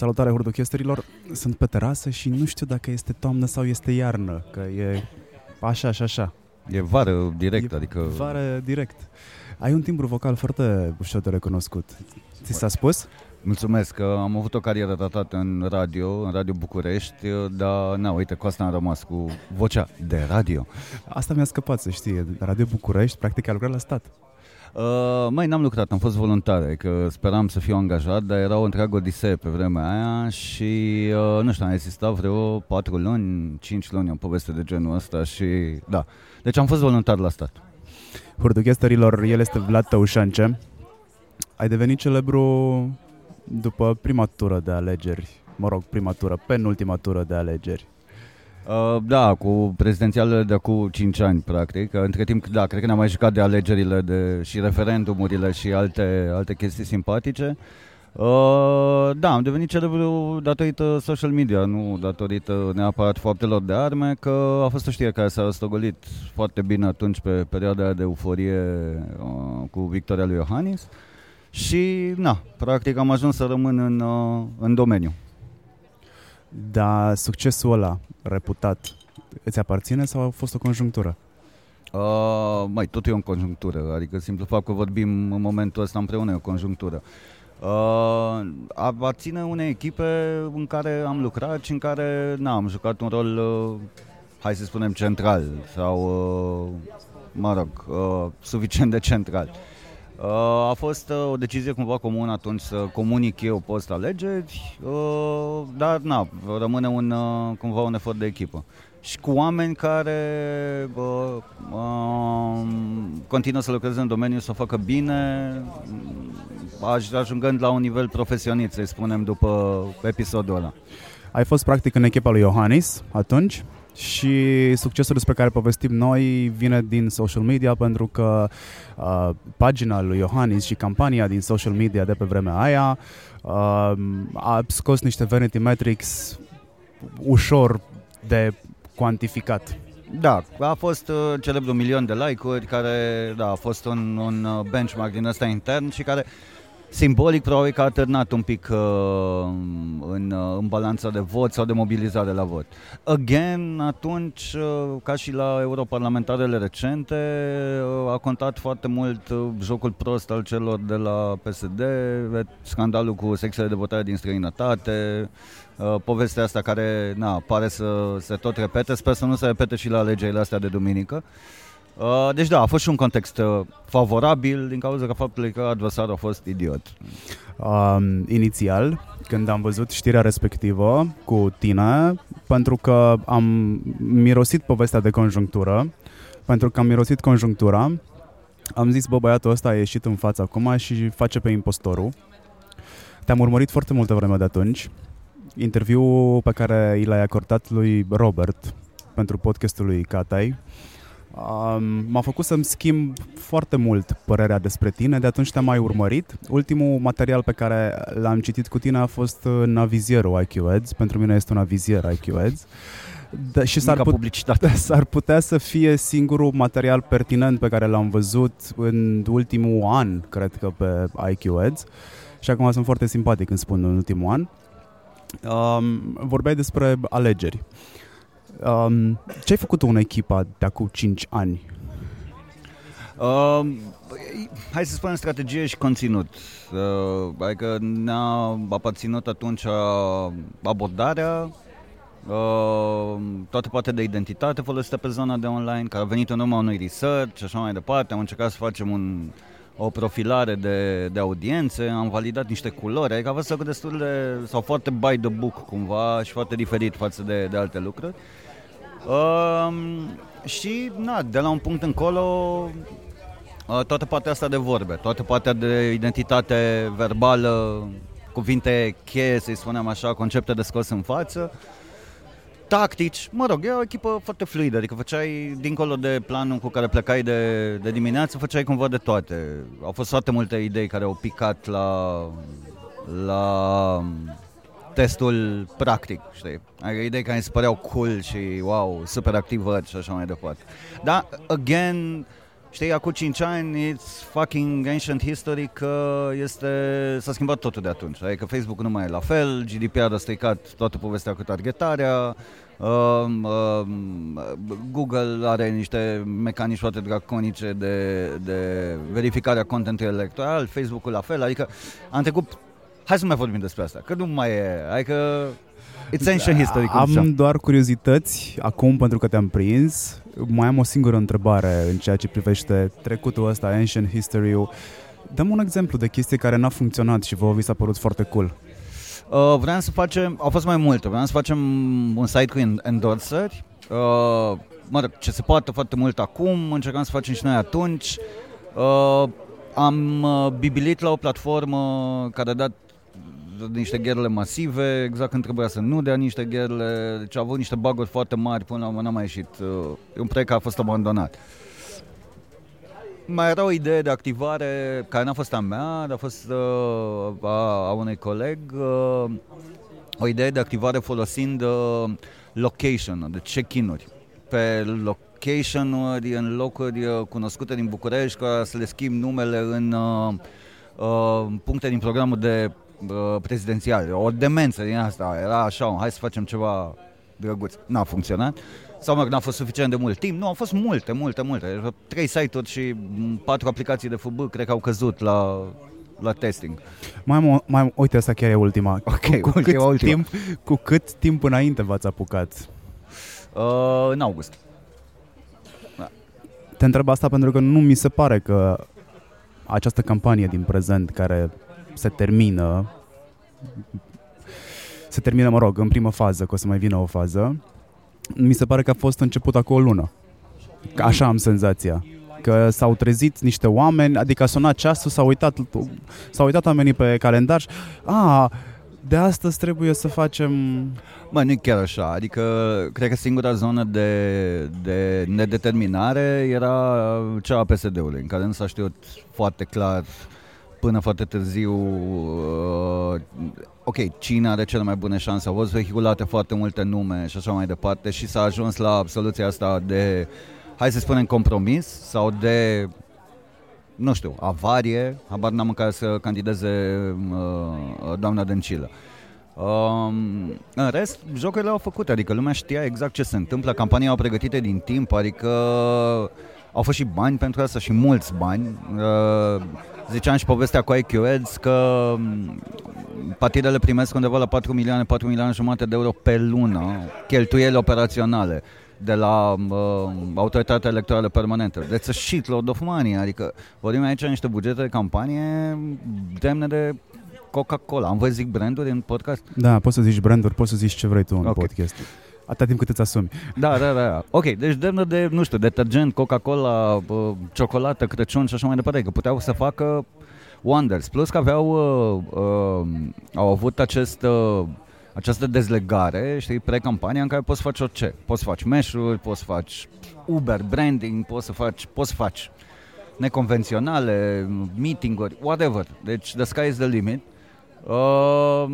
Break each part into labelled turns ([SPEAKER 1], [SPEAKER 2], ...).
[SPEAKER 1] i-am dat drumul. Salutare hurduchesterilor, sunt pe terasă și nu știu dacă este toamnă sau este iarnă, că e așa și așa.
[SPEAKER 2] E vară direct, e adică...
[SPEAKER 1] Vară direct. Ai un timbru vocal foarte ușor de recunoscut. Ți s-a spus?
[SPEAKER 2] Mulțumesc, că am avut o carieră datată în radio, în Radio București, dar, na, uite, cu asta am rămas, cu vocea de radio.
[SPEAKER 1] Asta mi-a scăpat, să știi. Radio București, practic, a lucrat la stat.
[SPEAKER 2] Uh, mai n-am lucrat, am fost voluntar, că speram să fiu angajat, dar era o întreagă odisee pe vremea aia și, uh, nu știu, am existat vreo 4 luni, 5 luni, o poveste de genul ăsta și, da. Deci am fost voluntar la stat.
[SPEAKER 1] Hurduchesterilor, el este Vlad Tăușance. Ai devenit celebru după prima tură de alegeri, mă rog, prima tură, penultima tură de alegeri.
[SPEAKER 2] Uh, da, cu prezidențialele de acum 5 ani, practic. Între timp, da, cred că ne-am mai jucat de alegerile de, și referendumurile și alte, alte chestii simpatice. Uh, da, am devenit celebru datorită social media, nu datorită neapărat faptelor de arme, că a fost o știre care s-a răstogolit foarte bine atunci pe perioada de euforie uh, cu victoria lui Iohannis și, na, practic am ajuns să rămân în, uh, în domeniu.
[SPEAKER 1] Dar succesul ăla reputat îți aparține sau a fost o conjunctură?
[SPEAKER 2] Uh, mai, tot e o conjunctură, adică simplu fapt că vorbim în momentul ăsta împreună e o conjunctură. Uh, aparține unei echipe în care am lucrat și în care na, am jucat un rol, uh, hai să spunem, central sau, uh, mă rog, uh, suficient de central. Uh, a fost uh, o decizie cumva comună atunci să comunic eu post-alegeri, uh, dar na, rămâne un, uh, cumva un efort de echipă. Și cu oameni care uh, uh, continuă să lucreze în domeniu, să o facă bine, ajungând la un nivel profesionist, să spunem, după episodul ăla.
[SPEAKER 1] Ai fost practic în echipa lui Iohannis atunci? Și succesul despre care povestim noi vine din social media pentru că uh, pagina lui Iohannis și campania din social media de pe vremea aia uh, a scos niște vanity metrics ușor de cuantificat.
[SPEAKER 2] Da, a fost uh, celebrul milion de like-uri care da, a fost un, un uh, benchmark din ăsta intern și care simbolic probabil că a târnat un pic uh, în, uh, în balanța de vot sau de mobilizare la vot. Again, atunci, uh, ca și la europarlamentarele recente, uh, a contat foarte mult uh, jocul prost al celor de la PSD, scandalul cu sexele de votare din străinătate, uh, povestea asta care na, pare să se tot repete, sper să nu se repete și la alegerile astea de duminică. Uh, deci da, a fost și un context uh, favorabil din cauza că faptului că adversarul a fost idiot.
[SPEAKER 1] Uh, inițial, când am văzut știrea respectivă cu tine, pentru că am mirosit povestea de conjunctură, pentru că am mirosit conjunctura, am zis, bă, băiatul ăsta a ieșit în față acum și face pe impostorul. Te-am urmărit foarte multă vreme de atunci. Interviul pe care i l-ai acordat lui Robert pentru podcastul lui Catai Um, m-a făcut să-mi schimb foarte mult părerea despre tine, de atunci te-am mai urmărit. Ultimul material pe care l-am citit cu tine a fost uh, Navizierul IQ Ads. Pentru mine este un avizier IQ Ads.
[SPEAKER 2] Da, și s-ar, put- publicitate.
[SPEAKER 1] s-ar putea să fie singurul material pertinent pe care l-am văzut în ultimul an, cred că, pe IQ Ads. Și acum sunt foarte simpatic când spun în ultimul an. Um, vorbeai despre alegeri. Uh, Um, ce ai făcut în echipa de acum 5 ani?
[SPEAKER 2] Um, hai să spunem strategie și conținut. Uh, adică ne-a aparținut atunci abordarea, uh, toate partea de identitate folosită pe zona de online, care a venit în urma unui research și așa mai departe. Am încercat să facem un, o profilare de, de audiențe, am validat niște culori, adică a fost destul de, sau foarte by the book cumva și foarte diferit față de, de alte lucruri. Uh, și, na, de la un punct încolo, uh, toată partea asta de vorbe, toată partea de identitate verbală, cuvinte cheie, să-i spunem așa, concepte de scos în față, tactici, mă rog, e o echipă foarte fluidă, adică făceai, dincolo de planul cu care plecai de, de dimineață, făceai cumva de toate. Au fost foarte multe idei care au picat la, la testul practic, știi? Adică idei care îmi se păreau cool și wow, super activări și așa mai departe. Dar, again, Știi, acum 5 ani, it's fucking ancient history că este, s-a schimbat totul de atunci. Adică Facebook nu mai e la fel, GDPR a stricat toată povestea cu targetarea, uh, uh, Google are niște mecanisme foarte draconice de, de verificare a contentului electoral, Facebook-ul la fel, adică am trecut Hai să nu mai vorbim despre asta, că nu mai e, adică It's ancient history, cum
[SPEAKER 1] Am
[SPEAKER 2] ziceam.
[SPEAKER 1] doar curiozități acum pentru că te-am prins. Mai am o singură întrebare în ceea ce privește trecutul ăsta, ancient history-ul. Dăm un exemplu de chestie care n-a funcționat și vouă vi s-a părut foarte cool.
[SPEAKER 2] Uh, vreau să facem, au fost mai multe, vreau să facem un site cu en- endorseri. Uh, mă rog, ce se poate foarte mult acum, încercam să facem și noi atunci. Uh, am uh, bibilit la o platformă care a dat niște gherle masive, exact când trebuia să nu dea niște gherle, deci a avut niște baguri foarte mari, până la urmă n-a mai ieșit. Uh, e un proiect care a fost abandonat. Mai era o idee de activare care n-a fost a mea, dar a fost uh, a, a unui coleg, uh, o idee de activare folosind uh, location, de check-in-uri pe location-uri în locuri uh, cunoscute din București ca să le schimb numele în uh, uh, puncte din programul de uh, prezidențial. O demență din asta, era așa, hai să facem ceva drăguț. N-a funcționat. Sau mă, n-a fost suficient de mult timp. Nu, au fost multe, multe, multe. Trei site-uri și m, patru aplicații de FB cred că au căzut la, la testing.
[SPEAKER 1] Mai am, o, mai am, uite, asta chiar e ultima.
[SPEAKER 2] Ok,
[SPEAKER 1] cu, cu,
[SPEAKER 2] ultima,
[SPEAKER 1] cât
[SPEAKER 2] ultima.
[SPEAKER 1] Timp, cu cât timp înainte v-ați apucat?
[SPEAKER 2] Uh, în august.
[SPEAKER 1] Te întreb asta pentru că nu mi se pare că această campanie din prezent care se termină se termină, mă rog, în primă fază, că o să mai vină o fază, mi se pare că a fost început acum o lună. Că așa am senzația. Că s-au trezit niște oameni, adică a sunat ceasul, s-au uitat, s-au uitat oamenii pe calendar și, a, de astăzi trebuie să facem...
[SPEAKER 2] Mă, nu e chiar așa. Adică, cred că singura zonă de, de nedeterminare era cea a PSD-ului, în care nu s-a știut foarte clar până foarte târziu uh, ok, cine are cele mai bune șanse, au fost vehiculate foarte multe nume și așa mai departe și s-a ajuns la soluția asta de, hai să spunem, compromis sau de nu știu, avarie, habar n-am în care să candideze uh, doamna Dăncilă. Um, în rest, jocurile au făcut, adică lumea știa exact ce se întâmplă, campania au pregătite din timp, adică au fost și bani pentru asta și mulți bani. Uh, ziceam și povestea cu IQ Ads că um, partidele primesc undeva la 4 milioane, 4 milioane jumate de euro pe lună, cheltuieli operaționale de la uh, autoritatea electorală permanentă. That's a shitload of money, adică vorbim aici niște bugete de campanie demne de Coca-Cola. Am văzut zic branduri în podcast?
[SPEAKER 1] Da, poți să zici branduri, poți să zici ce vrei tu în
[SPEAKER 2] Ok.
[SPEAKER 1] podcast. Atâta timp cât îți asumi.
[SPEAKER 2] Da, da, da. Ok, deci demnă de, nu știu, detergent, Coca-Cola, uh, ciocolată, Crăciun și așa mai departe, că puteau să facă wonders. Plus că aveau, uh, uh, au avut acest, uh, această dezlegare, știi, pre-campania în care poți să faci orice. Poți să faci meșuri, poți să faci Uber, branding, poți să faci, poți să faci neconvenționale, meeting-uri, whatever. Deci the sky is the limit. Uh,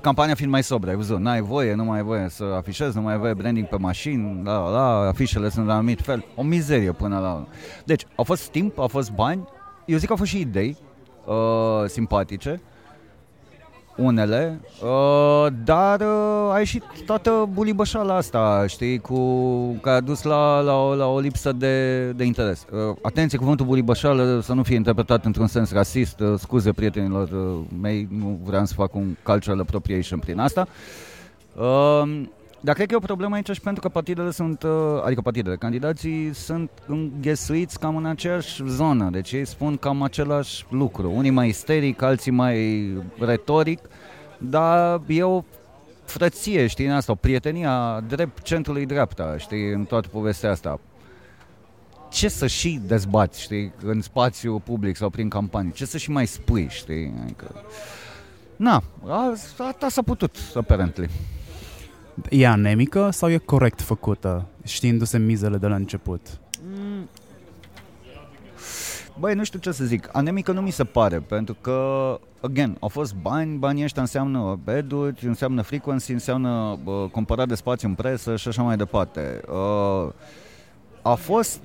[SPEAKER 2] campania fiind mai sobră, ai văzut, n-ai voie, nu mai ai voie să afișezi, nu mai ai voie branding pe mașini, la, la, la, afișele sunt la anumit fel, o mizerie până la... Deci, au fost timp, au fost bani, eu zic că au fost și idei uh, simpatice, unele, uh, dar uh, a ieșit toată bulibășala asta, știi, cu, care a dus la, la, o, la o lipsă de, de interes. Uh, atenție, cuvântul bulibășală să nu fie interpretat într-un sens rasist, uh, scuze prietenilor uh, mei, nu vreau să fac un cultural appropriation prin asta. Uh, dar cred că e o problemă aici și pentru că partidele sunt, uh, adică partidele, candidații sunt înghesuiți cam în aceeași zonă, deci ei spun cam același lucru, unii mai isteric, alții mai retoric, dar e o frăție, știi, în asta, o prietenie a drept, centrului dreapta, știi, în toată povestea asta. Ce să și dezbați, știi, în spațiu public sau prin campanii, ce să și mai spui, știi, adică... Na, a- asta s-a putut, apparently.
[SPEAKER 1] E anemică sau e corect făcută, știindu-se mizele de la început?
[SPEAKER 2] Băi, nu știu ce să zic. Anemică nu mi se pare, pentru că, again, au fost bani, banii ăștia înseamnă beduri, înseamnă frequency, înseamnă uh, comparat de spațiu în presă și așa mai departe. Uh, a fost,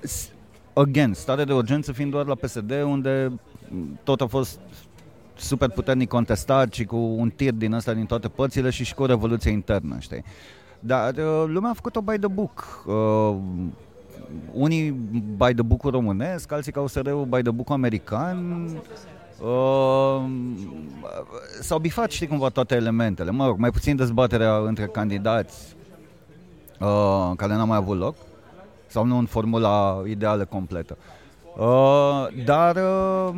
[SPEAKER 2] s- again, stare de urgență fiind doar la PSD, unde tot a fost super puternic contestat și cu un tir din ăsta din toate părțile și și cu o revoluție internă, știi? Dar uh, lumea a făcut-o by the book. Uh, unii by the book românesc, alții ca USR-ul by the book american. Uh, s-au bifat, știi cumva, toate elementele. Mă rog, mai puțin dezbaterea între candidați uh, care n-a mai avut loc sau nu în formula ideală completă. Uh, dar uh,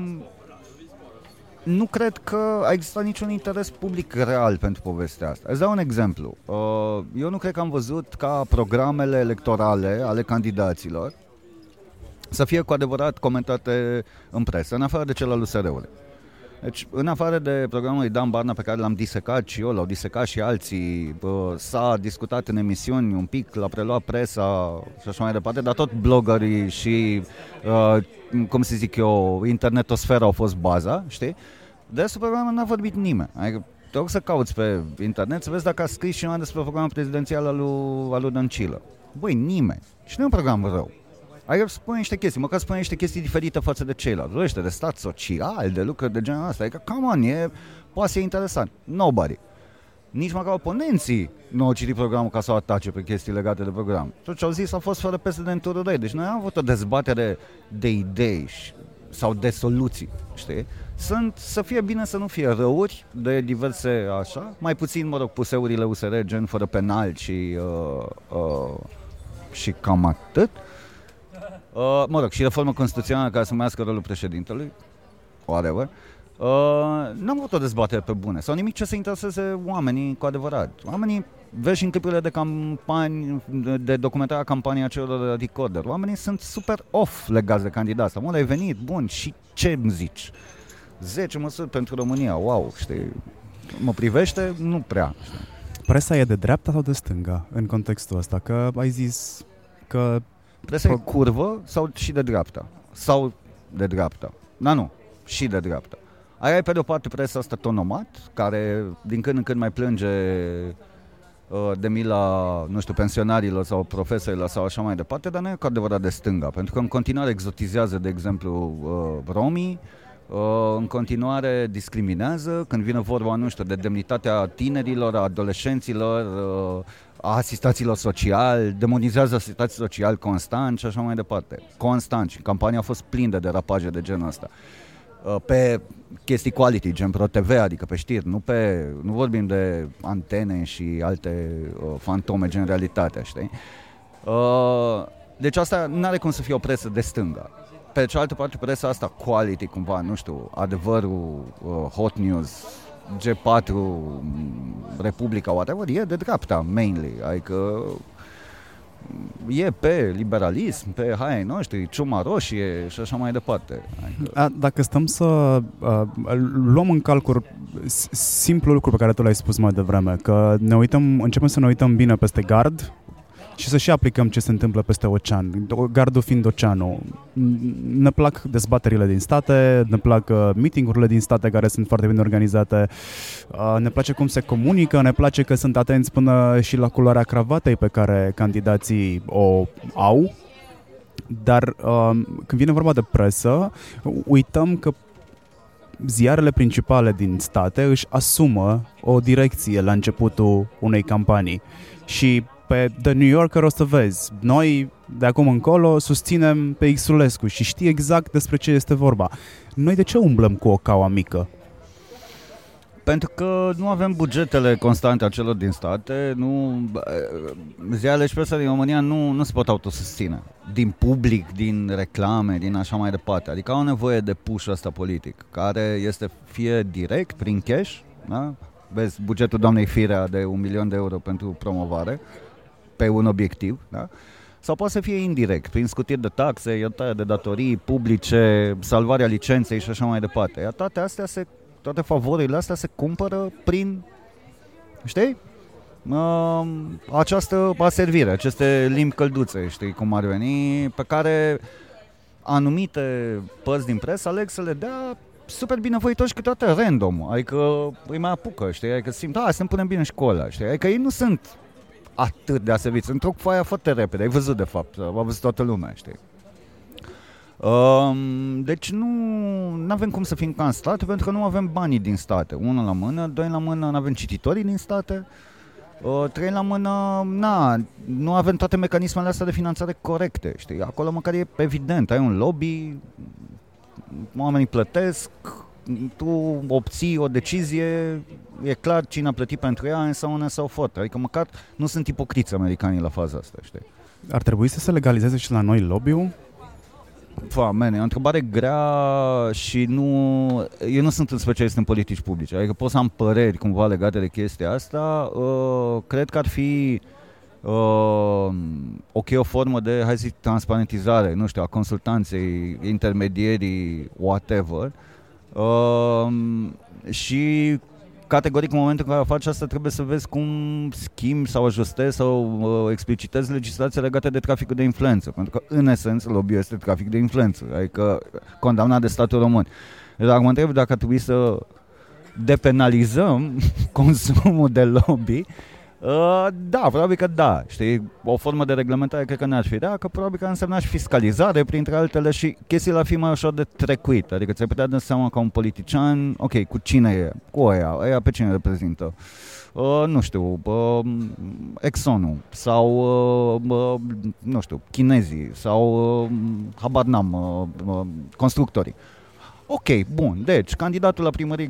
[SPEAKER 2] nu cred că a existat niciun interes public real pentru povestea asta. Îți dau un exemplu. Uh, eu nu cred că am văzut ca programele electorale ale candidaților să fie cu adevărat comentate în presă, în afară de cel al USR-ului. Deci, în afară de programul lui Dan Barna pe care l-am disecat și eu, l-au disecat și alții, bă, s-a discutat în emisiuni un pic, l-a preluat presa și așa mai departe, dar tot bloggerii și, uh, cum să zic eu, internetosfera au fost baza, știi? De asta programul n-a vorbit nimeni. Adică, te rog să cauți pe internet să vezi dacă a scris cineva despre programul prezidențial al lui, al lui Dăncilă. Băi, nimeni. Și nu e un program rău. Adică spune niște chestii, măcar spune niște chestii diferite față de ceilalți. Vorbește de stat social, de lucruri de genul ăsta. Adică, come on, e, poate să e interesant. Nobody. Nici măcar oponenții nu au citit programul ca să o atace pe chestii legate de program. Tot ce au zis a fost fără precedent răi. Deci noi am avut o dezbatere de idei sau de soluții, știi? Sunt să fie bine să nu fie răuri de diverse așa, mai puțin, mă rog, puseurile USR, gen fără penal și, uh, uh, și cam atât. Uh, Uh, mă rog, și reforma constituțională care să numească rolul președintelui, whatever. Uh, n-am avut o dezbatere pe bune sau nimic ce să intereseze oamenii cu adevărat. Oamenii vezi și în clipurile de campanii, de documentarea campania celor de recorder. Oamenii sunt super off legați de candidați. Mă, ai venit, bun, și ce îmi zici? 10 măsuri pentru România, wow, știi? Mă privește? Nu prea, știi?
[SPEAKER 1] Presa e de dreapta sau de stânga în contextul ăsta? Că ai zis că
[SPEAKER 2] Presa Pro... e curvă sau și de dreapta? Sau de dreapta? Da, nu, și de dreapta. Ai pe de o parte presa asta tonomat, care din când în când mai plânge uh, de mila, nu știu, pensionarilor sau profesorilor sau așa mai departe, dar nu e cu adevărat de stânga, pentru că în continuare exotizează, de exemplu, uh, romii, uh, în continuare discriminează când vine vorba, nu știu, de demnitatea tinerilor, a adolescenților, a asistaților sociali, demonizează asistații sociali constant și așa mai departe. Constant. Și campania a fost plină de rapaje de genul ăsta. Uh, pe chestii quality, gen Pro TV, adică pe știri, nu, pe, nu vorbim de antene și alte uh, fantome gen realitatea, știi? Uh, deci asta nu are cum să fie o presă de stânga. Pe cealaltă parte, presa asta quality, cumva, nu știu, adevărul, uh, hot news, G4, Republica, whatever, e de dreapta, mainly. Adică e pe liberalism, pe hai noștri, ciuma roșie și așa mai departe. Adică...
[SPEAKER 1] A, dacă stăm să uh, luăm în calcul simplul lucru pe care tu l-ai spus mai devreme, că ne uităm, începem să ne uităm bine peste gard, și să și aplicăm ce se întâmplă peste ocean, gardul fiind oceanul. Ne plac dezbaterile din state, ne plac uh, meetingurile din state care sunt foarte bine organizate, uh, ne place cum se comunică, ne place că sunt atenți până și la culoarea cravatei pe care candidații o au, dar uh, când vine vorba de presă, uităm că ziarele principale din state își asumă o direcție la începutul unei campanii și pe The New Yorker o să vezi. Noi, de acum încolo, susținem pe Xulescu și știi exact despre ce este vorba. Noi de ce umblăm cu o caua mică?
[SPEAKER 2] Pentru că nu avem bugetele constante a celor din state, nu, ziarele și presa din România nu, nu se pot autosusține. Din public, din reclame, din așa mai departe. Adică au nevoie de push ăsta politic, care este fie direct, prin cash, da? vezi bugetul doamnei Firea de un milion de euro pentru promovare, pe un obiectiv, da? sau poate să fie indirect, prin scutiri de taxe, iertare de datorii publice, salvarea licenței și așa mai departe. Iar toate astea se, toate favorile astea se cumpără prin, știi? Uh, această aservire, aceste limbi călduțe, știi cum ar veni, pe care anumite părți din presă aleg să le dea super binevoitoși câteodată random, adică îi mai apucă, știi, adică simt, da, să punem bine școala, știi, adică ei nu sunt atât de aseviți. Într-o foaia foarte repede, ai văzut de fapt, a văzut toată lumea, știi? Um, deci nu avem cum să fim ca în state pentru că nu avem banii din state. Unul la mână, doi la mână, nu avem cititorii din state. Uh, trei la mână, na, nu avem toate mecanismele astea de finanțare corecte, știi? Acolo măcar e evident, ai un lobby, oamenii plătesc, tu obții o decizie, e clar cine a plătit pentru ea, and so on and so forth. Adică măcar nu sunt ipocriți americanii la faza asta, știi?
[SPEAKER 1] Ar trebui să se legalizeze și la noi lobby-ul?
[SPEAKER 2] Fă, man, e o întrebare grea și nu... Eu nu sunt un specialist în politici publice, adică pot să am păreri cumva legate de chestia asta. Uh, cred că ar fi uh, ok o formă de, hai să zic, transparentizare, nu știu, a consultanței, intermedierii, whatever. Uh, și categoric în momentul în care faci asta trebuie să vezi cum schimbi sau ajustezi sau uh, explicitezi legislația legată de traficul de influență. Pentru că, în esență, lobby este trafic de influență, adică condamnat de statul român. Dar mă întreb dacă ar trebui să depenalizăm consumul de lobby Uh, da, probabil că da. Știi, o formă de reglementare cred că n-ar fi rea, că probabil că însemna și fiscalizare, printre altele, și chestiile ar fi mai ușor de trecuit. Adică ți-ai putea da seama ca un politician, ok, cu cine e, cu ăia, ăia pe cine reprezintă. Uh, nu știu, uh, Exxonul sau, uh, uh, nu știu, chinezii sau, uh, habar n-am, uh, uh, constructorii. Ok, bun, deci candidatul la primărie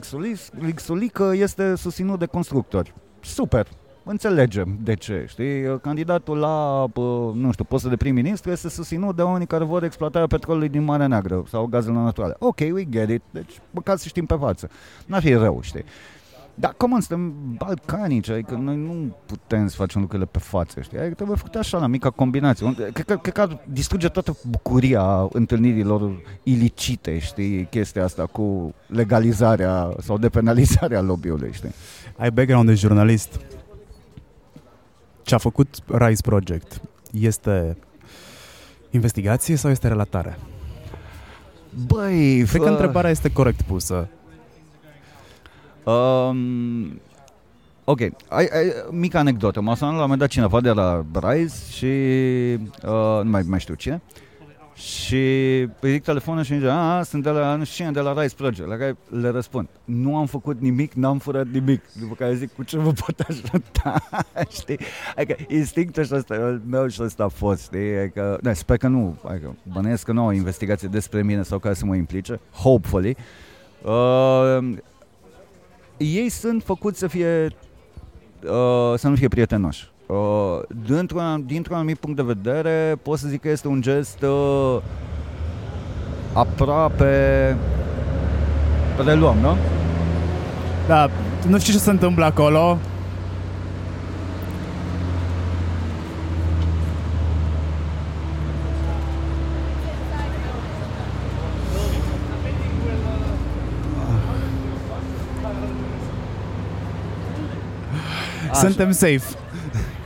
[SPEAKER 2] Xulică este susținut de constructori. Super, înțelegem de ce, știi? Candidatul la, nu știu, postul de prim-ministru este susținut de oamenii care vor exploatarea petrolului din Marea Neagră sau gazele naturale. Ok, we get it, deci măcar să știm pe față. N-ar fi rău, știi? Dar cum suntem balcanici, adică noi nu putem să facem lucrurile pe față, știi? Adică trebuie făcut așa, la mica combinație. Cred că, cred că ar distruge toată bucuria întâlnirilor ilicite, știi? Chestia asta cu legalizarea sau depenalizarea lobby-ului, știi?
[SPEAKER 1] Ai background de jurnalist ce a făcut Rise Project este investigație sau este relatare?
[SPEAKER 2] Băi,
[SPEAKER 1] Cred că întrebarea este corect pusă.
[SPEAKER 2] Um, ok, ai, ai, mică anecdotă. M-a sunat la un moment dat cineva de la Rise și uh, nu mai, mai știu cine. Și îi zic telefonul și îmi zice, a, sunt de la, nu știu cine, de la Rise Project, la care le răspund, nu am făcut nimic, n-am furat nimic. După care zic, cu ce vă pot ajuta? știi? Adică instinctul ăsta meu și ăsta a fost, știi? Adică, da, sper că nu, adică, bănuiesc că nu au investigație despre mine sau care să mă implice, hopefully. Uh, ei sunt făcuți să fie, uh, să nu fie prietenoși. Uh, dintr-un, dintr-un anumit punct de vedere, pot să zic că este un gest uh, aproape reluăm, nu?
[SPEAKER 1] Da, nu știu ce se întâmplă acolo. Suntem safe.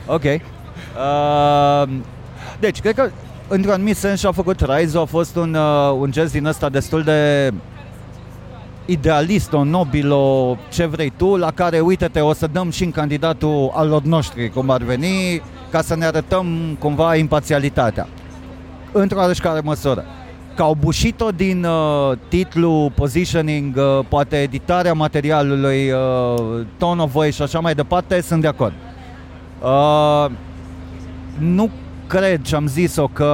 [SPEAKER 2] Ok. Uh, deci, cred că într-un anumit sens și-a făcut Rise, a fost un, uh, un gest din ăsta destul de idealist, o nobil, o ce vrei tu, la care, uite-te, o să dăm și în candidatul al lor noștri, cum ar veni, ca să ne arătăm cumva imparțialitatea. Într-o oareșcare măsură. Că au bușit-o din uh, titlu, positioning, uh, poate editarea materialului, uh, tone of voice și așa mai departe, sunt de acord. Uh, nu cred și am zis-o că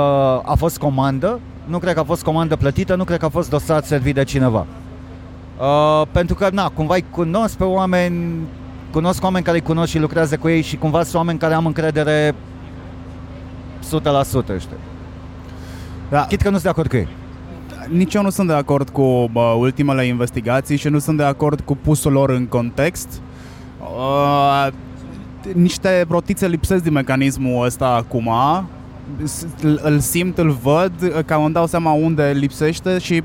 [SPEAKER 2] a fost comandă, nu cred că a fost comandă plătită, nu cred că a fost dosat servit de cineva. Uh, pentru că, na, cumva îi cunosc pe oameni, cunosc oameni care îi cunosc și lucrează cu ei și cumva sunt oameni care am încredere 100%, știu. Da. Chit că nu sunt de acord cu ei.
[SPEAKER 1] Nici eu nu sunt de acord cu bă, ultimele investigații și nu sunt de acord cu pusul lor în context. Uh, niște rotițe lipsesc din mecanismul ăsta acum. Îl simt, îl văd, ca îmi dau seama unde lipsește și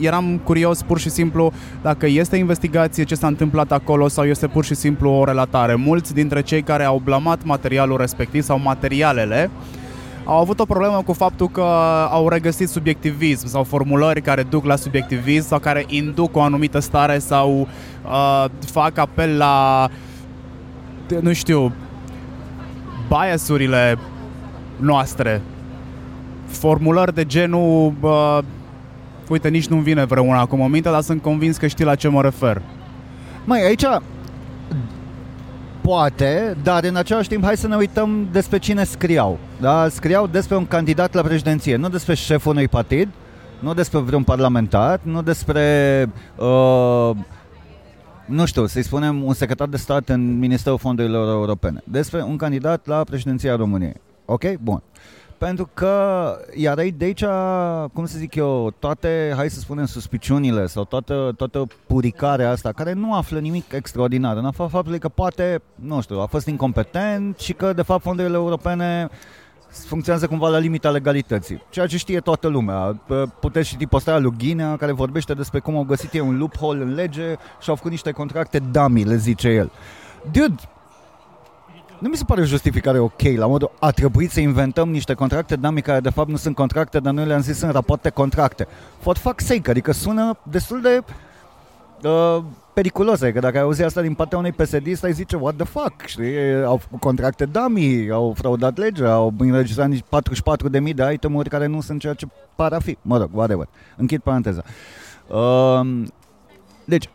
[SPEAKER 1] eram curios pur și simplu dacă este investigație ce s-a întâmplat acolo sau este pur și simplu o relatare. Mulți dintre cei care au blamat materialul respectiv sau materialele au avut o problemă cu faptul că au regăsit subiectivism sau formulări care duc la subiectivism sau care induc o anumită stare sau uh, fac apel la nu știu biasurile noastre formulări de genul uh, Uite, nici nu-mi vine vreuna acum în minte, dar sunt convins că știi la ce mă refer.
[SPEAKER 2] Mai aici poate, dar în același timp hai să ne uităm despre cine scriau. Da? Scriau despre un candidat la președinție, nu despre șeful unui partid, nu despre vreun parlamentar, nu despre, uh, nu știu, să-i spunem un secretar de stat în Ministerul Fondurilor Europene, despre un candidat la președinția României. Ok? Bun. Pentru că, iar de aici, cum să zic eu, toate, hai să spunem, suspiciunile sau toată, toată puricarea asta, care nu află nimic extraordinar, în afară faptului că poate, nu știu, a fost incompetent și că, de fapt, fondurile europene funcționează cumva la limita legalității. Ceea ce știe toată lumea. Puteți citi postarea lui Ghinea, care vorbește despre cum au găsit ei un loophole în lege și au făcut niște contracte dummy, le zice el. Dude, nu mi se pare o justificare ok, la modul a trebuit să inventăm niște contracte dummy care de fapt nu sunt contracte, dar noi le-am zis în rapoarte contracte. For fuck's sake, adică sună destul de uh, periculos, că dacă ai auzi asta din partea unui psd ai zice, what the fuck, știi? Au făcut contracte dummy, au fraudat legea, au înregistrat 44.000 de itemuri care nu sunt ceea ce par a fi. Mă rog, whatever. Închid paranteza. Uh, deci,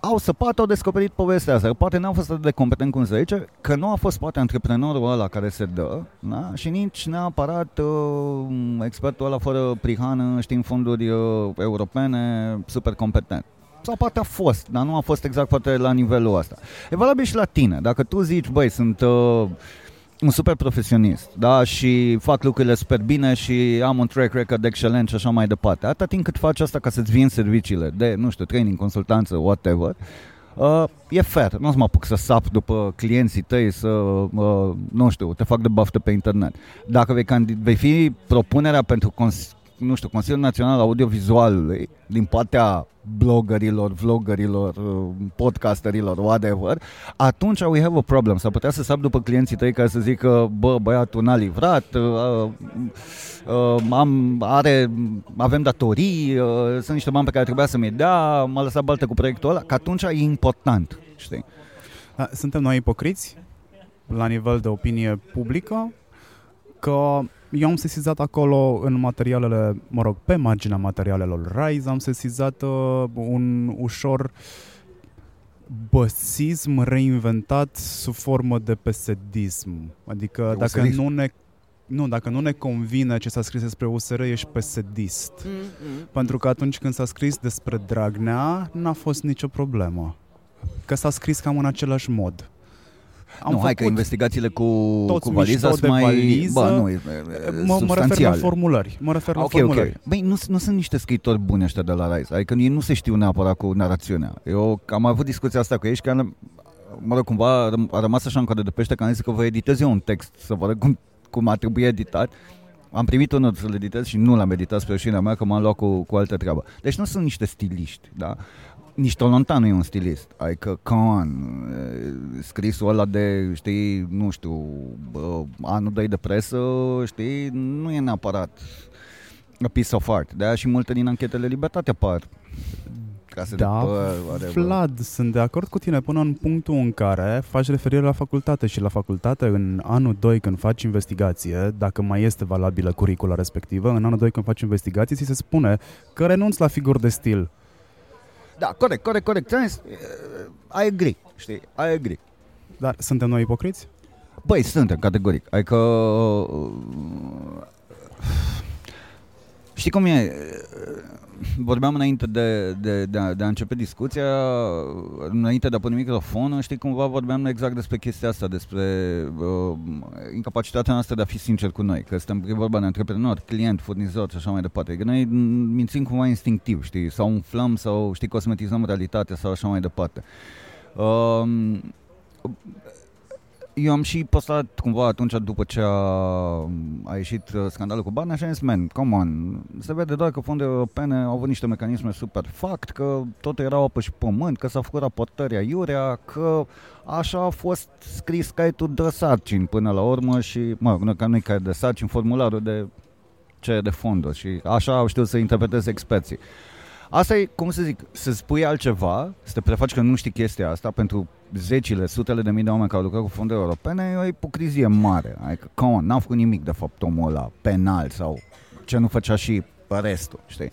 [SPEAKER 2] au săpat, au descoperit povestea asta. Poate n-au fost atât de competent cum se zice, că nu a fost poate antreprenorul ăla care se dă da? și nici neapărat uh, expertul ăla fără prihană, știind fonduri uh, europene, super competent. Sau poate a fost, dar nu a fost exact poate la nivelul ăsta. E valabil și la tine. Dacă tu zici, băi, sunt... Uh, un super profesionist, da, și fac lucrurile super bine și am un track record excelent și așa mai departe. Atâta timp cât faci asta ca să-ți vin serviciile de, nu știu, training, consultanță, whatever, uh, e fair. Nu o să mă apuc să sap după clienții tăi, să, uh, nu știu, te fac de baftă pe internet. Dacă vei, candid- vei fi propunerea pentru cons- nu știu, Consiliul Național Audiovizualului, din partea bloggerilor, vloggerilor, uh, podcasterilor, whatever, atunci we have a problem. S-ar putea să sap după clienții tăi ca să zică, bă, băiatul n-a livrat, uh, uh, am, are, avem datorii, uh, sunt niște bani pe care trebuia să mi dea, m-a lăsat baltă cu proiectul ăla, că atunci e important, știi?
[SPEAKER 1] Da, suntem noi ipocriți la nivel de opinie publică că eu am sesizat acolo în materialele, mă rog, pe marginea materialelor Rise, am sesizat uh, un ușor băsism reinventat sub formă de pesedism. Adică de dacă nu ne nu, dacă nu ne convine ce s-a scris despre USR, ești pesedist. Mm-hmm. Pentru că atunci când s-a scris despre Dragnea, n-a fost nicio problemă. Că s-a scris cam în același mod.
[SPEAKER 2] Am nu, hai că investigațiile cu, cu valiza sunt mai...
[SPEAKER 1] Valiză, bă, nu, e, mă, mă refer la formulări. Mă refer la okay, formulări. Okay.
[SPEAKER 2] Băi, nu, nu sunt niște scriitori buni ăștia de la Rise. Adică ei nu se știu neapărat cu narațiunea. Eu am avut discuția asta cu ei și că mă rog, cumva a rămas așa în cadă de pește că am zis că vă editez eu un text să văd cum, cum a trebuit editat. Am primit unul să-l editez și nu l-am editat spre rușinea mea că m-am luat cu, cu altă treabă. Deci nu sunt niște stiliști, da? Nici Tolontan nu e un stilist. Adică, come on, scrisul ăla de, știi, nu știu, bă, anul 2 de presă, știi, nu e neapărat a piece of art. De-aia și multe din anchetele Libertate apar.
[SPEAKER 1] Case da, de păr, Vlad, sunt de acord cu tine până în punctul în care faci referire la facultate și la facultate în anul 2 când faci investigație, dacă mai este valabilă curicula respectivă, în anul 2 când faci investigație, ți se spune că renunți la figuri de stil
[SPEAKER 2] da, corect, corect, corect. I agree, știi, I agree.
[SPEAKER 1] Dar suntem noi ipocriți?
[SPEAKER 2] Băi, suntem, categoric. Adică... Știi cum e? Vorbeam înainte de, de, de, a, de a începe discuția, înainte de a pune microfonul, știi, cumva vorbeam exact despre chestia asta, despre uh, incapacitatea noastră de a fi sincer cu noi, că suntem e vorba de antreprenor, client, furnizor și așa mai departe. Că noi mințim cumva instinctiv, știi, sau umflăm sau, știi, cosmetizăm realitatea sau așa mai departe. Uh, eu am și postat cumva atunci după ce a, a ieșit uh, scandalul cu bani și am zis, man, come on, se vede doar că fondurile europene au avut niște mecanisme super fact, că tot era apă și pământ, că s-a făcut raportări aiurea, că așa a fost scris caietul de sarcini până la urmă și, mă, nu că nu e caiet de sarcini, formularul de ce de fonduri și așa au știut să interpreteze experții. Asta e, cum să zic, să spui altceva, să te prefaci că nu știi chestia asta pentru zecile, sutele de mii de oameni care au lucrat cu fonduri europene, e o ipocrizie mare. Adică, come on, n-a făcut nimic de fapt omul ăla penal sau ce nu făcea și pe restul, știi?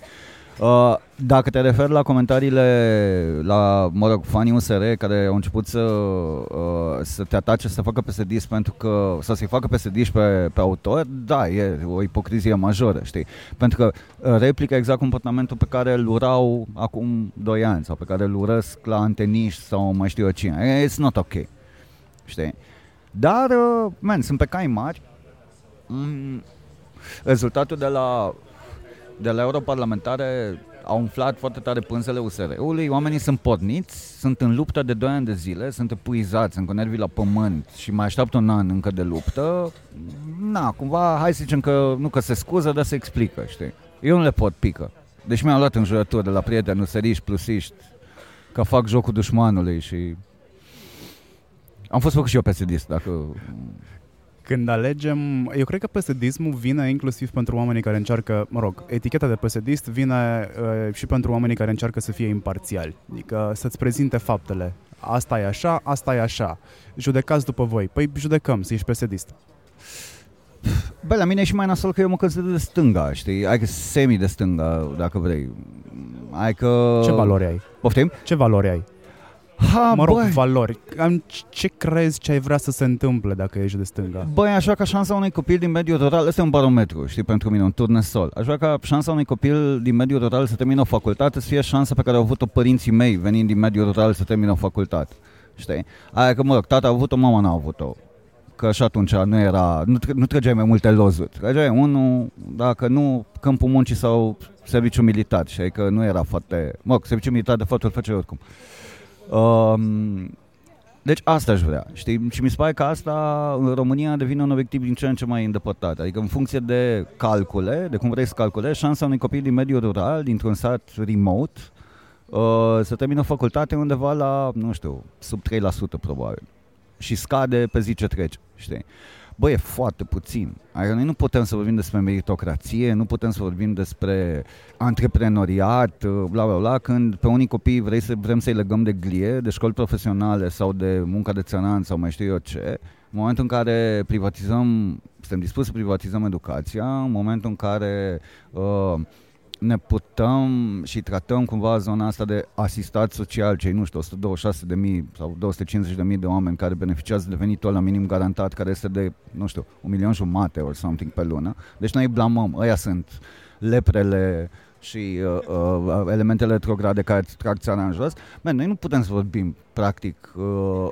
[SPEAKER 2] Uh, dacă te referi la comentariile la, mă rog, fanii USR care au început să, uh, să te atace, să facă psd pentru că, să se facă psd pe, pe autor, da, e o ipocrizie majoră, știi? Pentru că uh, replică exact comportamentul pe care îl urau acum 2 ani sau pe care îl urăsc la anteniști sau mai știu eu cine. It's not ok, știi? Dar, uh, man, sunt pe cai mari. Mm, rezultatul de la de la europarlamentare au umflat foarte tare pânzele USR-ului, oamenii sunt porniți, sunt în luptă de 2 ani de zile, sunt epuizați, sunt cu nervii la pământ și mai așteaptă un an încă de luptă. Na, cumva, hai să zicem că nu că se scuză, dar se explică, știi? Eu nu le pot pică. Deci mi-am luat în jurătură de la prieteni useriști, plusiști, că fac jocul dușmanului și... Am fost făcut și eu psd dacă
[SPEAKER 1] când alegem, eu cred că psd vine inclusiv pentru oamenii care încearcă, mă rog, eticheta de psd vine uh, și pentru oamenii care încearcă să fie imparțiali, adică să-ți prezinte faptele. Asta e așa, asta e așa. Judecați după voi. Păi judecăm, să ești psd
[SPEAKER 2] Bă, la mine e și mai nasol că eu mă consider de stânga, știi? Ai că semi de stânga, dacă vrei. Ai că...
[SPEAKER 1] Ce valori ai?
[SPEAKER 2] Poftim?
[SPEAKER 1] Ce valori ai? Ha, mă rog, băi. valori. Ce crezi ce ai vrea să se întâmple dacă ești de stânga?
[SPEAKER 2] Băi, așa ca șansa unui copil din mediul rural, ăsta e un barometru, știi, pentru mine, un turnesol. Așa ca șansa unui copil din mediul rural să termină o facultate să fie șansa pe care au avut-o părinții mei venind din mediul rural să termină o facultate. Știi? Aia că, mă rog, tata a avut-o, mama n-a avut-o că și atunci nu era, nu, nu trăgeai mai multe lozuri. Trăgeai unul, dacă nu, câmpul muncii sau serviciu militar. Și că nu era foarte... Mă rog, serviciu militar de fapt îl face oricum. Um, deci asta aș vrea, știi? Și mi se pare că asta în România devine un obiectiv din ce în ce mai îndepărtat. Adică în funcție de calcule, de cum vrei să calculezi, șansa unui copil din mediul rural, dintr-un sat remote, uh, să termină facultate undeva la, nu știu, sub 3% probabil. Și scade pe zi ce trece, știi? Bă, e foarte puțin. Adică noi nu putem să vorbim despre meritocrație, nu putem să vorbim despre antreprenoriat, bla bla bla, când pe unii copii vrei să, vrem să-i legăm de glie, de școli profesionale sau de munca de țăran sau mai știu eu ce, în momentul în care privatizăm, suntem dispuși să privatizăm educația, în momentul în care uh, ne putem și tratăm cumva zona asta de asistat social, cei, nu știu, 126 de mii sau 250 de mii de oameni care beneficiază de venitul la minim garantat, care este de, nu știu, un milion jumate or something pe lună. Deci noi blamăm, ăia sunt leprele și uh, uh, elementele retrograde care trag țara în jos. Man, noi nu putem să vorbim practic uh,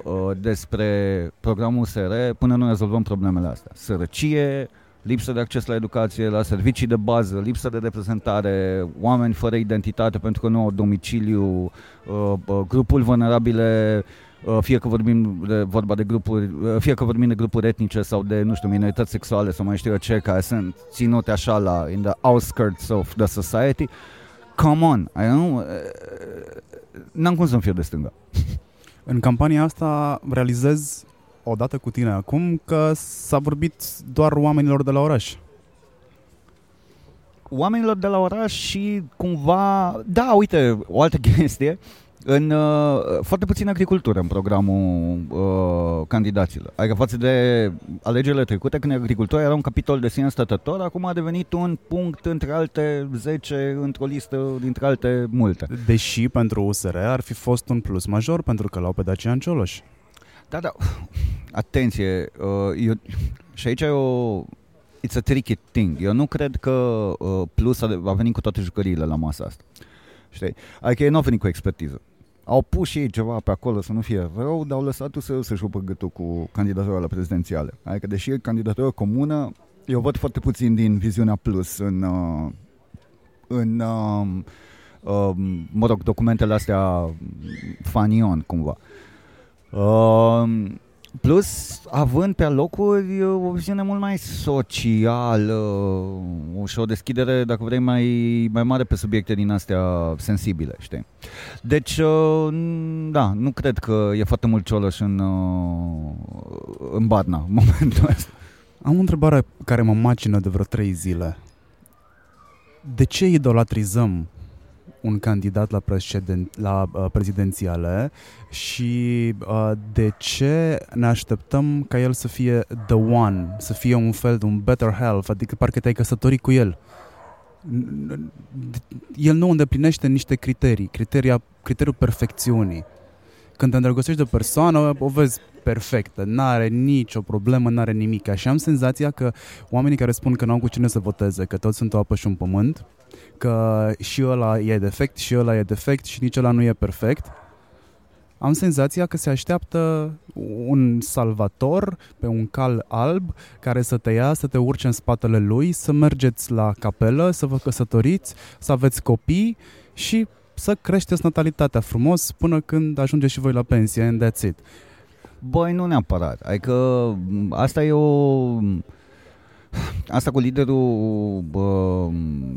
[SPEAKER 2] uh, despre programul SR până nu rezolvăm problemele astea. Sărăcie, lipsă de acces la educație, la servicii de bază, lipsă de reprezentare, oameni fără identitate pentru că nu au domiciliu, uh, uh, grupuri vulnerabile, uh, fie că vorbim de vorba de grupuri, fie că vorbim de grupuri etnice sau de, nu știu, minorități sexuale sau mai știu eu ce, care sunt ținute așa la, in the outskirts of the society. Come on, I know, n-am cum să-mi fiu de stânga.
[SPEAKER 1] În campania asta realizez odată cu tine acum că s-a vorbit doar oamenilor de la oraș.
[SPEAKER 2] Oamenilor de la oraș și cumva, da, uite, o altă chestie, în uh, foarte puțină agricultură în programul uh, candidaților. Adică față de alegerile trecute, când agricultura era un capitol de sine stătător, acum a devenit un punct între alte 10, într-o listă dintre alte multe.
[SPEAKER 1] Deși pentru USR ar fi fost un plus major, pentru că l-au pe Dacian Cioloș.
[SPEAKER 2] Da, da. Atenție. Uh, eu, și aici e o... It's a tricky thing. Eu nu cred că uh, Plus a, a venit cu toate jucăriile la masa asta. Știi? Adică ei nu au venit cu expertiză. Au pus și ei ceva pe acolo să nu fie rău, dar au lăsat să să-și rupă gâtul cu candidatura la prezidențiale. Adică deși e candidatura comună, eu văd foarte puțin din viziunea Plus în, uh, în uh, uh, mă rog, documentele astea fanion cumva. Uh, Uh, plus, având pe locuri o viziune mult mai socială uh, și o deschidere, dacă vrei, mai, mai mare pe subiecte din astea sensibile, știi? Deci, uh, da, nu cred că e foarte mult cioloș în, uh, în Barna în momentul ăsta.
[SPEAKER 1] Am o întrebare care mă macină de vreo trei zile. De ce idolatrizăm un candidat la, preceden, la uh, prezidențiale și uh, de ce ne așteptăm ca el să fie the one, să fie un fel de un better health, adică parcă te-ai căsătorit cu el. el nu îndeplinește niște criterii, criteria, criteriul perfecțiunii. Când te îndrăgostești de o persoană, o vezi perfectă, n-are nicio problemă, n-are nimic. Și am senzația că oamenii care spun că nu au cu cine să voteze, că toți sunt o apă și un pământ, că și ăla e defect, și ăla e defect, și nici ăla nu e perfect, am senzația că se așteaptă un salvator pe un cal alb care să te ia, să te urce în spatele lui, să mergeți la capelă, să vă căsătoriți, să aveți copii și să creșteți natalitatea frumos până când ajungeți și voi la pensie and that's it.
[SPEAKER 2] Băi, nu neapărat. Adică asta e o Asta cu liderul bă,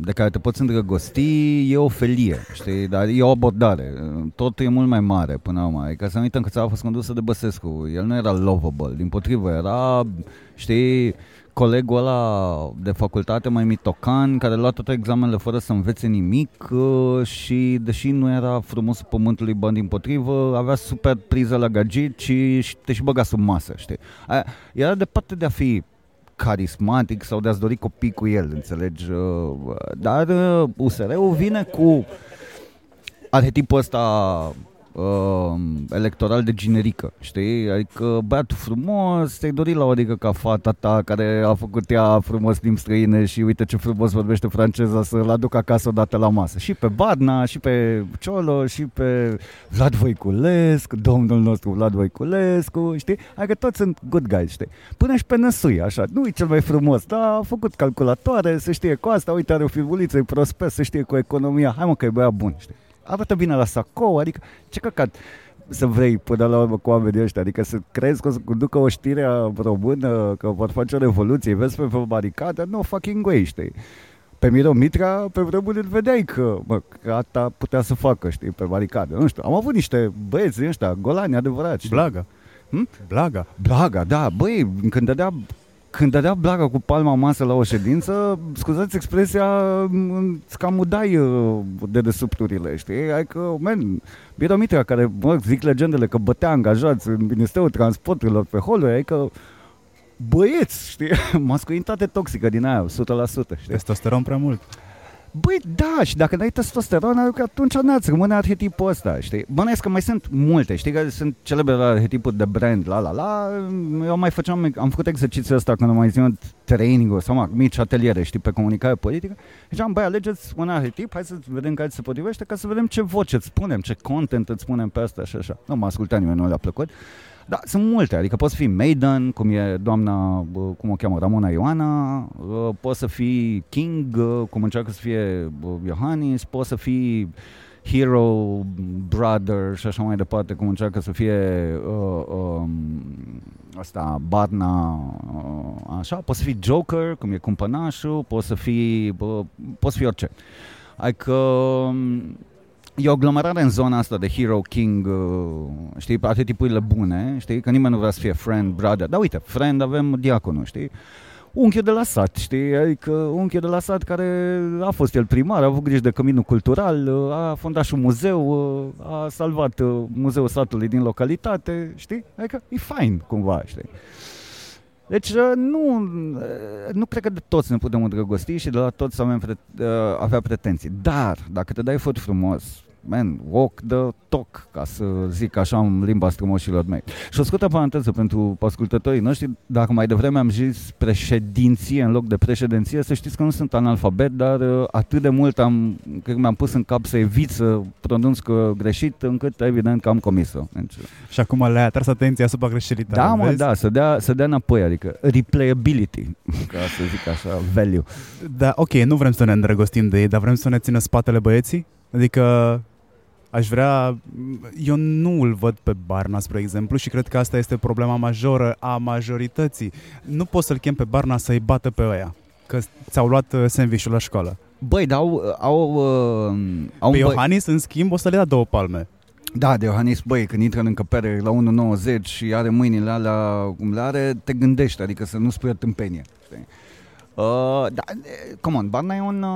[SPEAKER 2] de care te poți îndrăgosti e o felie, știi? Dar e o abordare. Totul e mult mai mare până la urmă. Adică să nu uităm că țara a fost condusă de Băsescu. El nu era lovable, din potrivă, era, știi, colegul ăla de facultate mai mitocan, care lua toate examenele fără să învețe nimic ă, și deși nu era frumos pământului bani din potrivă, avea super priză la gagit și te și băga sub masă, știi? Era departe de a fi carismatic sau de a-ți dori copii cu el, înțelegi? Uh, dar USR-ul uh, vine cu arhetipul ăsta uh, electoral de generică, știi? Adică băiatul frumos, te-ai dorit la o adică ca fata ta care a făcut ea frumos timp străine și uite ce frumos vorbește franceza să-l aduc acasă odată la masă. Și pe Badna, și pe Ciolo, și pe Vlad Voiculescu, domnul nostru Vlad Voiculescu, știi? Adică toți sunt good guys, știi? Până și pe Năsui, așa, nu e cel mai frumos, dar a făcut calculatoare, să știe cu asta, uite are o fibuliță, e prospect, să știe cu economia, hai mă că e băiat bun, știi? Arată bine la sacou, adică ce căcat să vrei până la urmă cu oamenii ăștia, adică să crezi că o să conducă o știre română, că vor face o revoluție, vezi pe baricadă, nu, fucking way, știi? Pe Miro Mitra, pe vremuri îl vedeai că, mă, că asta putea să facă, știi, pe baricadă. Nu știu, am avut niște băieți ăștia, golani adevărați.
[SPEAKER 1] Blaga. Hm? Blaga.
[SPEAKER 2] Blaga, da, băi, când dădea când dădea blaga cu palma masă la o ședință, scuzați expresia, îți cam udai uh, de desubturile, știi? Adică, men, Biromitra, care, mă, zic legendele că bătea angajați în Ministerul Transporturilor pe holuri, adică băieți, știi? Masculinitate toxică din aia, 100%, știi?
[SPEAKER 1] Testosteron prea mult.
[SPEAKER 2] Băi, da, și dacă n-ai testosteron, adică atunci n-ați rămâne arhetipul ăsta, știi? Bănuiesc că mai sunt multe, știi, că sunt celebre arhetipuri de brand, la la la, eu mai făceam, am făcut exercițiul ăsta când am mai ținut training sau mă, mici ateliere, știi, pe comunicare politică, ziceam, băi, alegeți un arhetip, hai să vedem care se potrivește, ca să vedem ce voce îți spunem, ce content îți spunem pe asta și așa. Nu m-a ascultat nimeni, nu le-a plăcut. Da, sunt multe, adică poți fi Maiden, cum e doamna, cum o cheamă, Ramona Ioana, poți să fii King, cum încearcă să fie Iohannis, poți să fii Hero, Brother și așa mai departe, cum încearcă să fie uh, um, asta, Barna, uh, așa, poți să fii Joker, cum e cumpănașul, poți să fii, uh, poți să fii orice. Adică um, e o aglomerare în zona asta de hero, king, uh, știi, toate tipurile bune, știi, că nimeni nu vrea să fie friend, brother, dar uite, friend avem diaconul, știi, unchiul de la sat, știi, adică unchiul de la sat care a fost el primar, a avut grijă de căminul cultural, uh, a fondat și un muzeu, uh, a salvat muzeul satului din localitate, știi, adică e fain cumva, știi. Deci nu, nu cred că de toți ne putem îndrăgosti și de la toți avem pre, avea pretenții. Dar, dacă te dai făt frumos, man, walk the talk, ca să zic așa în limba strămoșilor mei. Și o scurtă paranteză pentru ascultătorii noștri, dacă mai devreme am zis președinție în loc de președinție, să știți că nu sunt analfabet, dar uh, atât de mult am, cred că mi-am pus în cap să evit să pronunț că greșit, încât evident că am comis-o. Deci,
[SPEAKER 1] și acum le-ai atras atenția asupra greșelii
[SPEAKER 2] Da, mă, vezi? da, să dea, să dea înapoi, adică replayability, ca să zic așa, value.
[SPEAKER 1] Da, ok, nu vrem să ne îndrăgostim de ei, dar vrem să ne țină spatele băieții? Adică aș vrea, eu nu îl văd pe Barna, spre exemplu, și cred că asta este problema majoră a majorității. Nu poți să-l chem pe Barna să-i bată pe ăia, că ți-au luat uh, sandwich la școală.
[SPEAKER 2] Băi, dar au... au, uh,
[SPEAKER 1] au pe Iohannis, în schimb, o să le dea două palme.
[SPEAKER 2] Da, de Iohannis, băi, când intră în încăpere la 1.90 și are mâinile alea cum le are, te gândești, adică să nu spui o tâmpenie. Știi? Uh, da, come on, Barna e un... Uh,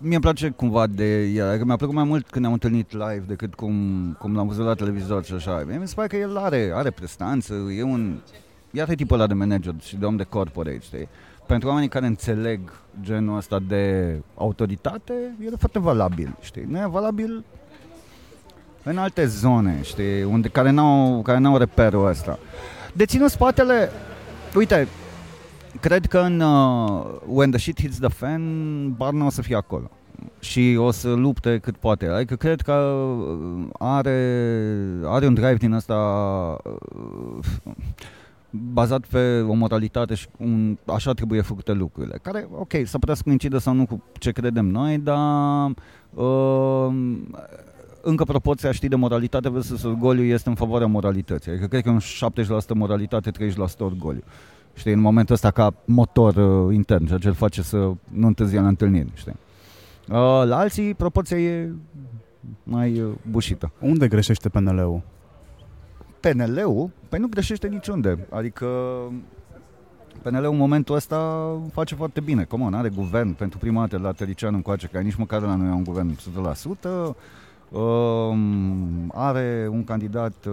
[SPEAKER 2] mie îmi place cumva de el, adică mi-a plăcut mai mult când ne-am întâlnit live decât cum, cum l-am văzut la televizor și așa. Mie mi se pare că el are, are prestanță, e un... Iată tipul ăla de manager și de om de corporate, știi? pentru oamenii care înțeleg genul ăsta de autoritate, e foarte valabil, știi? Nu e valabil în alte zone, știi, unde, care, n-au, care n-au reperul ăsta. Deținut spatele, uite, cred că în uh, When the Shit Hits the Fan, Barna o să fie acolo și o să lupte cât poate. Adică cred că uh, are, are un drive din asta uh, bazat pe o moralitate și un, așa trebuie făcute lucrurile. Care, ok, să putea să coincidă sau nu cu ce credem noi, dar uh, încă proporția, știi, de moralitate versus orgoliu este în favoarea moralității. Adică cred că un 70% moralitate, 30% orgoliu. Știi, în momentul ăsta ca motor uh, intern, ceea ce îl face să nu întârzie la întâlniri, știi. Uh, la alții, proporția e mai uh, bușită.
[SPEAKER 1] Unde greșește PNL-ul?
[SPEAKER 2] PNL-ul? Păi nu greșește niciunde. Adică PNL-ul în momentul ăsta face foarte bine. Cum are guvern pentru prima dată la Tărician încoace, care nici măcar la noi e un guvern 100%. Uh, are un candidat uh,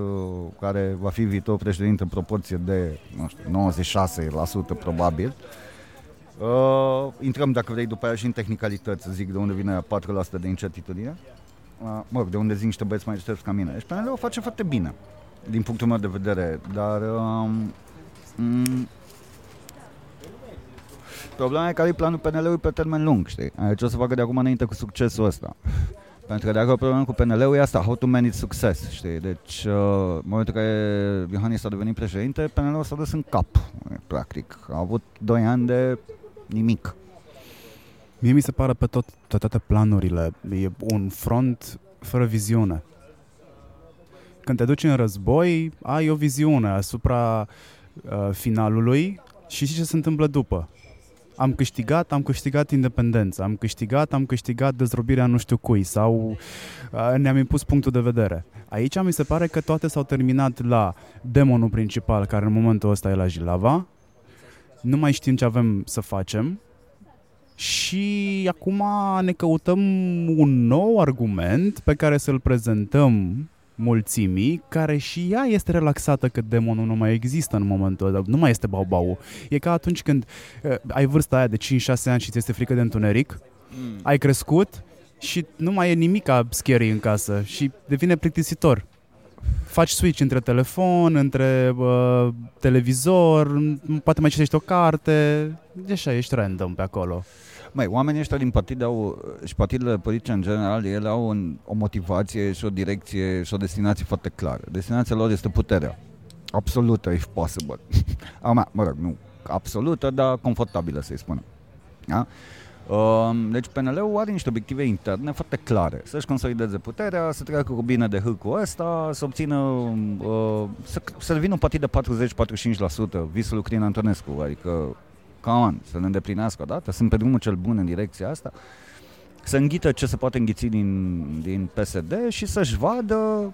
[SPEAKER 2] care va fi viitor președinte în proporție de nu știu, 96% probabil. Uh, intrăm, dacă vrei, după aia și în tehnicalități, să zic de unde vine 4% de incertitudine. Uh, mă rog, de unde zic niște băieți mai deștepți ca mine. Deci PNL o face foarte bine, din punctul meu de vedere, dar... Uh, mm, Problema e care e planul PNL-ului pe termen lung, știi? Ce o să facă de acum înainte cu succesul ăsta. Pentru că dacă o problemă cu PNL-ul e asta, how to manage success, știi? Deci, uh, în momentul în care Iohannis a devenit președinte, PNL-ul s-a dus în cap, practic. A avut 2 ani de nimic.
[SPEAKER 1] Mie mi se pare pe tot, pe toate planurile, e un front fără viziune. Când te duci în război, ai o viziune asupra uh, finalului și știi ce se întâmplă după am câștigat, am câștigat independența, am câștigat, am câștigat dezrobirea nu știu cui sau uh, ne-am impus punctul de vedere. Aici mi se pare că toate s-au terminat la demonul principal, care în momentul ăsta e la Jilava, nu mai știm ce avem să facem și acum ne căutăm un nou argument pe care să-l prezentăm mulțimii, care și ea este relaxată că demonul nu mai există în momentul ăsta, nu mai este baubau. E ca atunci când uh, ai vârsta aia de 5-6 ani și ți este frică de întuneric, mm. ai crescut și nu mai e nimic scary în casă și devine plictisitor. Faci switch între telefon, între uh, televizor, poate mai citești o carte, de așa ești random pe acolo.
[SPEAKER 2] Mai, oamenii ăștia din partid au, și partidele politice în general, ele au un, o motivație și o direcție și o destinație foarte clară. Destinația lor este puterea. Absolută, if possible. Ama, mă rog, nu absolută, dar confortabilă, să-i spunem. Da? Um, deci PNL-ul are niște obiective interne foarte clare. Să-și consolideze puterea, să treacă cu bine de hârcul ăsta, să obțină, uh, să, să devină un partid de 40-45%, visul lui Crin Antonescu, adică come on, să le îndeplinească odată, sunt pe drumul cel bun în direcția asta, să înghită ce se poate înghiți din, din PSD și să-și vadă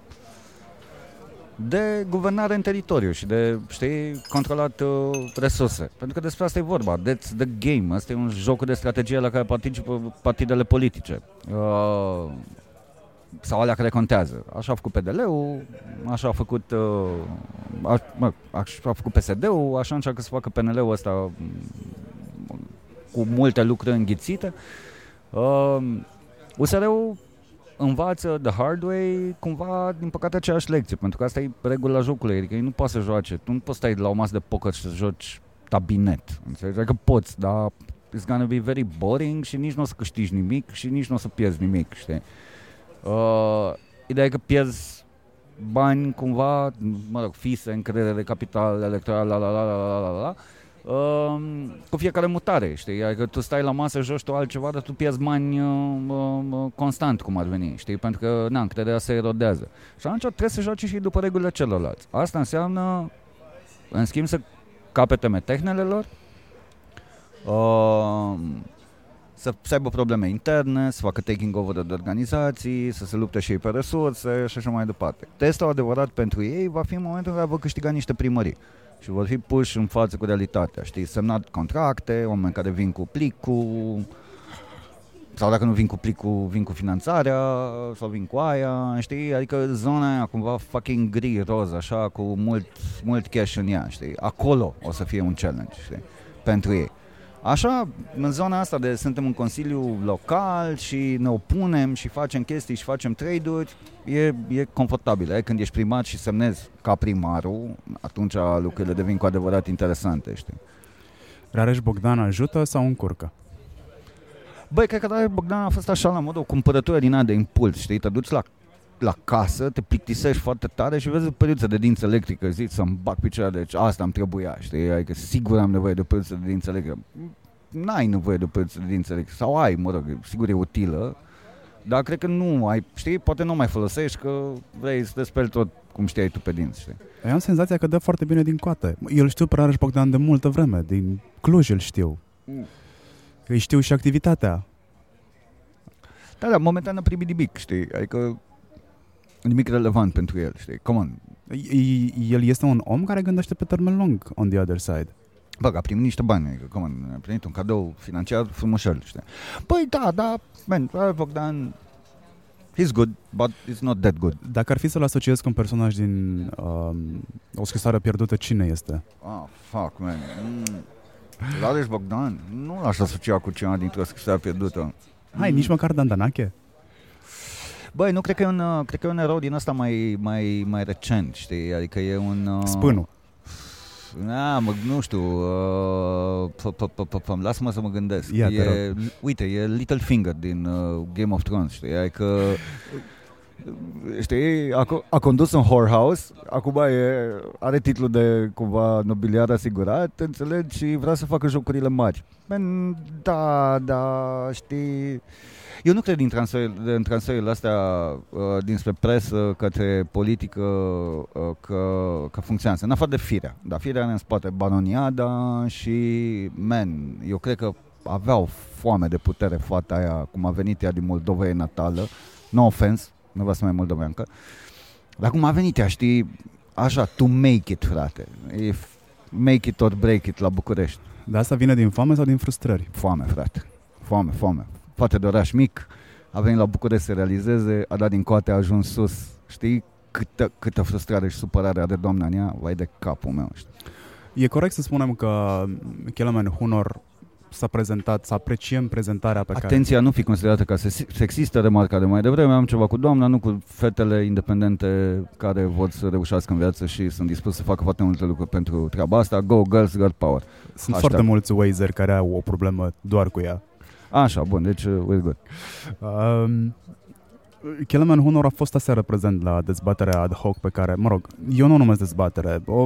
[SPEAKER 2] de guvernare în teritoriu și de, știi, controlat uh, resurse. Pentru că despre asta e vorba. That's the game. Asta e un joc de strategie la care participă partidele politice. Uh, sau alea care contează. Așa a făcut PDL-ul, așa a făcut, uh, a, mă, așa a făcut PSD-ul, așa încearcă să facă PNL-ul ăsta mm, cu multe lucruri înghițite. Uh, USR-ul învață the hard way cumva, din păcate, aceeași lecție, pentru că asta e regula jocului, adică ei nu poate să joace, tu nu poți stai la o masă de poker și să joci tabinet, înțelegi? Adică poți, dar it's gonna be very boring și nici nu o să câștigi nimic și nici nu o să pierzi nimic, știi? Uh, ideea e că pierzi bani cumva, mă rog, fise, încredere de capital electoral, la la la la la la la, Uh, cu fiecare mutare, știi? Adică tu stai la masă, joci tu altceva, dar tu pierzi bani uh, uh, constant, cum ar veni, știi? Pentru că, na, încrederea se erodează. Și atunci trebuie să joci și după regulile celorlalți. Asta înseamnă, în schimb, să capete metehnele lor, uh, să, să aibă probleme interne, să facă taking over de organizații, să se lupte și ei pe resurse și așa mai departe. Testul adevărat pentru ei va fi în momentul în care vor câștiga niște primării și vor fi puși în față cu realitatea, știi, semnat contracte, oameni care vin cu plicul, sau dacă nu vin cu plicul, vin cu finanțarea, sau vin cu aia, știi, adică zona aia cumva fucking gri, roz, așa, cu mult, mult cash în ea, știi, acolo o să fie un challenge, știi, pentru ei. Așa, în zona asta de suntem în consiliu local și ne opunem și facem chestii și facem trade-uri, e, e confortabil. E? Când ești primar și semnezi ca primarul, atunci lucrurile devin cu adevărat interesante, știi?
[SPEAKER 1] Rareș Bogdan ajută sau încurcă?
[SPEAKER 2] Băi, cred că Rareș Bogdan a fost așa la modul o cumpărătură din aia de impuls, știi? Te duci la la casă, te plictisești foarte tare și vezi o periuță de dinți electrică, zici să-mi bag picioarele, deci asta îmi trebuia, știi? Adică sigur am nevoie de o periuță de dinți electrică. N-ai nevoie de o periuță de dinți electrică, sau ai, mă rog, sigur e utilă, dar cred că nu ai, știi, poate nu mai folosești că vrei să te speli tot cum știai tu pe dinți, știi?
[SPEAKER 1] Eu am senzația că dă foarte bine din coate. Eu îl știu pe Rareș Bogdan de multă vreme, din Cluj îl știu. Mm. Îi știu și activitatea.
[SPEAKER 2] Da, da, momentan a primit nimic, știi? Adică nimic relevant pentru el, știi? Come on.
[SPEAKER 1] El este un om care gândește pe termen lung on the other side.
[SPEAKER 2] Bă, a primit niște bani, adică, come on, a primit un cadou financiar frumușel, știi? Păi da, da, man, Bogdan, he's good, but it's not that good.
[SPEAKER 1] Dacă ar fi să-l asociez cu un personaj din um, O scrisoare pierdută, cine este?
[SPEAKER 2] Ah, fuck, man. Mm. Lareș Bogdan, nu l-aș asocia cu cineva dintr-o scrisoare pierdută.
[SPEAKER 1] Hai, mm. nici măcar Dandanache?
[SPEAKER 2] Băi, nu cred că e un, uh, cred că e un erou din ăsta mai, mai, mai recent, știi? Adică e un... Uh...
[SPEAKER 1] Spânul.
[SPEAKER 2] Da, mă, nu știu, uh, lasă-mă să mă gândesc.
[SPEAKER 1] Ia,
[SPEAKER 2] e, uite, e Littlefinger din uh, Game of Thrones, știi? Adică știi, a, a condus un whorehouse, acum e, are titlul de cumva nobiliar asigurat, înțelegi, și vrea să facă jocurile mari. Ben, da, da, știi, eu nu cred din transfer, în transferurile astea uh, dinspre presă către politică uh, că, că funcționează. În afară de firea. Dar firea are în spate banoniada și, man, eu cred că aveau foame de putere fata aia, cum a venit ea din Moldova, e natală. No offense, nu vreau să mai moldoveancă. Dar cum a venit ea, știi, așa, to make it, frate. E make it or break it la București.
[SPEAKER 1] Dar asta vine din foame sau din frustrări?
[SPEAKER 2] Foame, frate. Foame, foame poate de oraș mic, a venit la București să realizeze, a dat din coate, a ajuns sus. Știi câtă, câtă frustrare și supărare are doamna în ea? Vai de capul meu, știi?
[SPEAKER 1] E corect să spunem că Kelemen Hunor s-a prezentat, să apreciem prezentarea pe
[SPEAKER 2] Atenția, care... Atenția, nu fi considerată ca sexistă, remarca de mai devreme, am ceva cu doamna, nu cu fetele independente care vor să reușească în viață și sunt dispus să facă foarte multe lucruri pentru treaba asta. Go, girls, girl power.
[SPEAKER 1] Sunt Hashtag. foarte mulți Wazer care au o problemă doar cu ea.
[SPEAKER 2] Așa, bun, deci uh, we're good. Um,
[SPEAKER 1] Kelemen Hunor a fost aseară prezent la dezbaterea ad hoc pe care, mă rog, eu nu o numesc dezbatere. O,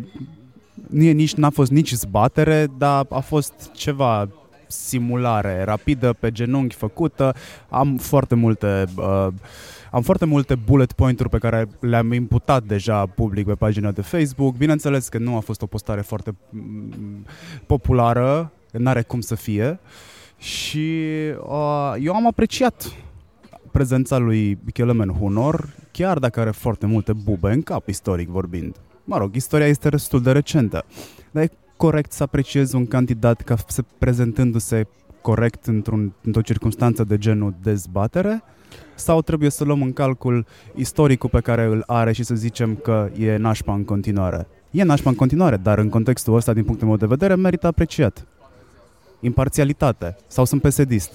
[SPEAKER 1] nu e nici, n-a fost nici zbatere, dar a fost ceva simulare rapidă pe genunchi făcută. Am foarte multe uh, am foarte multe bullet point-uri pe care le-am imputat deja public pe pagina de Facebook. Bineînțeles că nu a fost o postare foarte mm, populară, n-are cum să fie. Uh, și uh, eu am apreciat prezența lui Kelemen Hunor, chiar dacă are foarte multe bube în cap, istoric vorbind. Mă rog, istoria este destul de recentă, dar e corect să apreciezi un candidat ca se prezentându-se corect într-un, într-o circunstanță de genul dezbatere sau trebuie să luăm în calcul istoricul pe care îl are și să zicem că e nașpa în continuare? E nașpa în continuare, dar în contextul ăsta, din punctul meu de vedere, merită apreciat imparțialitate sau sunt pesedist?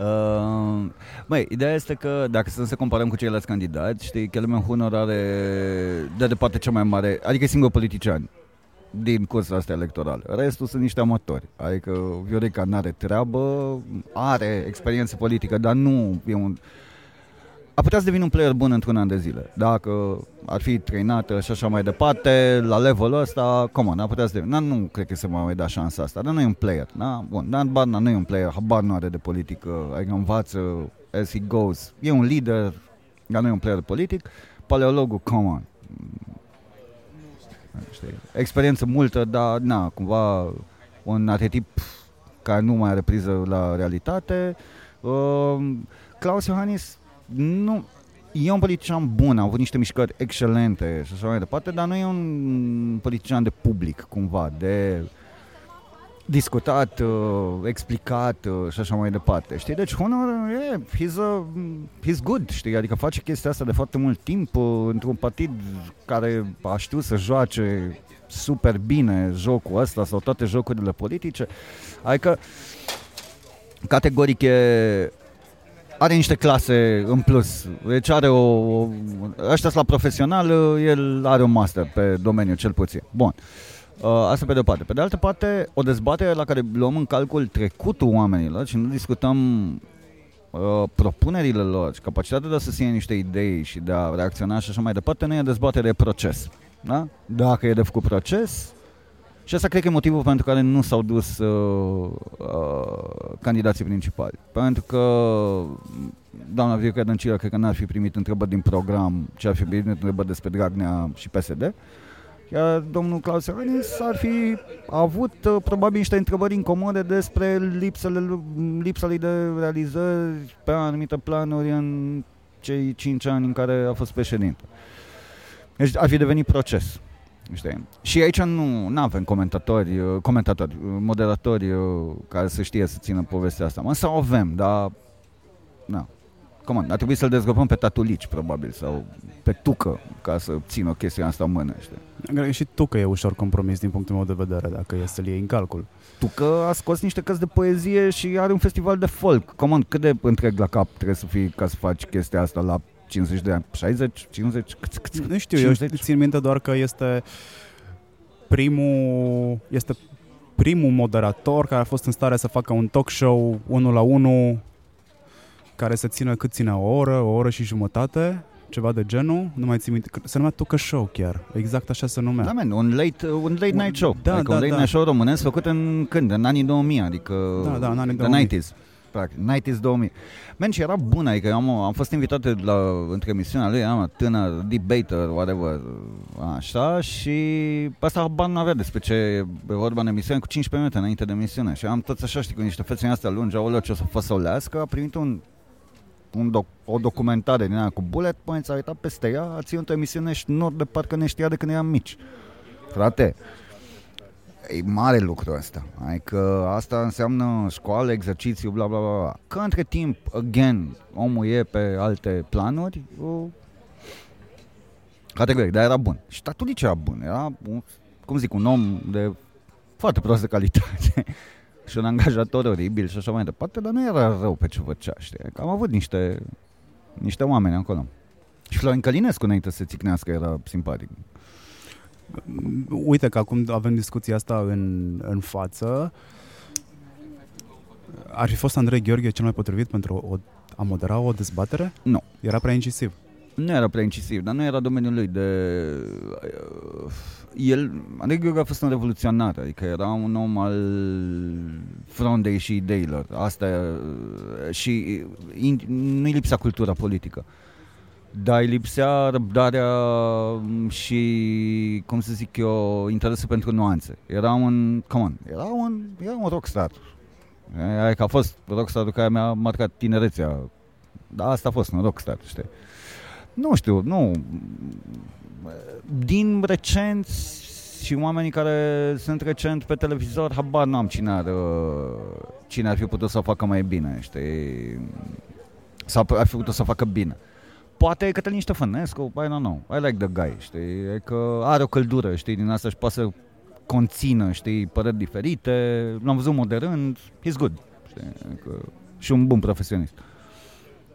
[SPEAKER 2] Uh, măi, ideea este că dacă să se comparăm cu ceilalți candidați, știi, Kelemen Hunor are de departe cea mai mare, adică e singur politician din cursa asta electorală. Restul sunt niște amatori. Adică Viorica nu are treabă, are experiență politică, dar nu e un ar putea să devină un player bun într-un an de zile. Dacă ar fi trainată și așa mai departe, la levelul ăsta, come on, ar putea să devină. Nu, nu cred că se mai da șansa asta, dar nu e un player. Da? Bun, Dan Barna nu e un player, habar nu are de politică, adică învață as he goes. E un lider, dar nu e un player politic. Paleologul, come on. Știi? Experiență multă, dar na, cumva un arhetip care nu mai are priză la realitate. Uh, Claus Iohannis nu, e un politician bun, a avut niște mișcări excelente și așa mai departe, dar nu e un politician de public, cumva, de... discutat, uh, explicat uh, și așa mai departe. Știi? Deci Honor, e, he's, a, he's good, știi? Adică face chestia asta de foarte mult timp uh, într-un partid care a știut să joace super bine jocul ăsta sau toate jocurile politice. Adică categoric e are niște clase în plus. Deci are o... Ăștia la profesional, el are un master pe domeniu, cel puțin. Bun. Uh, asta pe de-o parte. Pe de altă parte, o dezbatere la care luăm în calcul trecutul oamenilor și nu discutăm uh, propunerile lor și capacitatea de a susține niște idei și de a reacționa și așa mai departe, nu e dezbatere, de proces. Da? Dacă e de făcut proces, și asta cred că e motivul pentru care nu s-au dus uh, uh, candidații principali. Pentru că doamna Viorica Dăncilă cred că n-ar fi primit întrebări din program, ce ar fi primit întrebări despre Dragnea și PSD. Iar domnul Claus Iohannis ar fi avut uh, probabil niște întrebări incomode despre lipsele, lipsa lui de realizări pe anumite planuri în cei cinci ani în care a fost președinte. Deci ar fi devenit proces. Știi? Și aici nu avem comentatori, uh, comentatori, uh, moderatori uh, care să știe să țină povestea asta. Însă o avem, dar... Na. Come on, ar trebui să-l dezgropăm pe Tatulici, probabil, sau pe Tucă, ca să țină chestia asta în mână, știi?
[SPEAKER 1] Și Tucă e ușor compromis din punctul meu de vedere, dacă e să-l iei în calcul.
[SPEAKER 2] Tucă a scos niște cărți de poezie și are un festival de folk. Come on, cât de întreg la cap trebuie să fii ca să faci chestia asta la 50 de ani, 60, 50, cât, cât,
[SPEAKER 1] Nu știu, 50? eu țin minte doar că este primul, este primul moderator care a fost în stare să facă un talk show unul la unul care să țină cât ține o oră, o oră și jumătate, ceva de genul, nu mai țin minte, se numea Tucă Show chiar, exact așa se numea.
[SPEAKER 2] Da, man, un late, un late night show,
[SPEAKER 1] da,
[SPEAKER 2] adică
[SPEAKER 1] da,
[SPEAKER 2] un late
[SPEAKER 1] da.
[SPEAKER 2] night show românesc făcut în când, în anii 2000, adică
[SPEAKER 1] Da, da, în anii
[SPEAKER 2] the
[SPEAKER 1] 2000.
[SPEAKER 2] 90s practic, 90s 2000. Men, și era bun, adică eu am, am fost invitat la, între emisiunea lui, am tânăr, debater, whatever, așa, și pe asta habar nu avea despre ce e vorba în emisiune cu 15 minute înainte de emisiune. Și am tot așa, știi, cu niște fețe astea lungi, aoleu, ce o să făsăulească, a primit un un doc, o documentare din aia cu bullet points, a uitat peste ea, a ținut o emisiune și nor de parcă ne știa de când eram mici. Frate, E mare lucru ăsta. Adică asta înseamnă școală, exercițiu, bla bla bla. Că între timp, again, omul e pe alte planuri, o... categoric, dar era bun. Și Tatulici era bun, era, un, cum zic, un om de foarte proastă calitate și un angajator oribil și așa mai departe, dar nu era rău pe ce făcea, știi? Că am avut niște, niște oameni acolo. Și Florin Călinescu, înainte să se țicnească, era simpatic.
[SPEAKER 1] Uite că acum avem discuția asta în, în față. Ar fi fost Andrei Gheorghe cel mai potrivit pentru o, a modera o dezbatere?
[SPEAKER 2] Nu.
[SPEAKER 1] Era prea incisiv.
[SPEAKER 2] Nu era prea incisiv, dar nu era domeniul lui de... El, Andrei Gheorghe a fost un revoluționar, adică era un om al frondei și ideilor. Asta și nu-i lipsa cultura politică. Dar îi lipsea răbdarea și, cum să zic eu, interesul pentru nuanțe. Era un, come on, era un, era un rockstar. Adică a fost rockstarul care mi-a marcat tinerețea. Dar asta a fost un rockstar, știi? Nu știu, nu. Din recent și oamenii care sunt recent pe televizor, habar n-am cine ar, cine ar fi putut să o facă mai bine, știi? Sau ar fi putut să o facă bine. Poate Cătălin Ștefănescu, I don't know, I like the guy, știi? E că are o căldură, știi, din asta și poate să conțină, știi, păreri diferite, l-am văzut moderând, he's good, știi? Că, și un bun profesionist.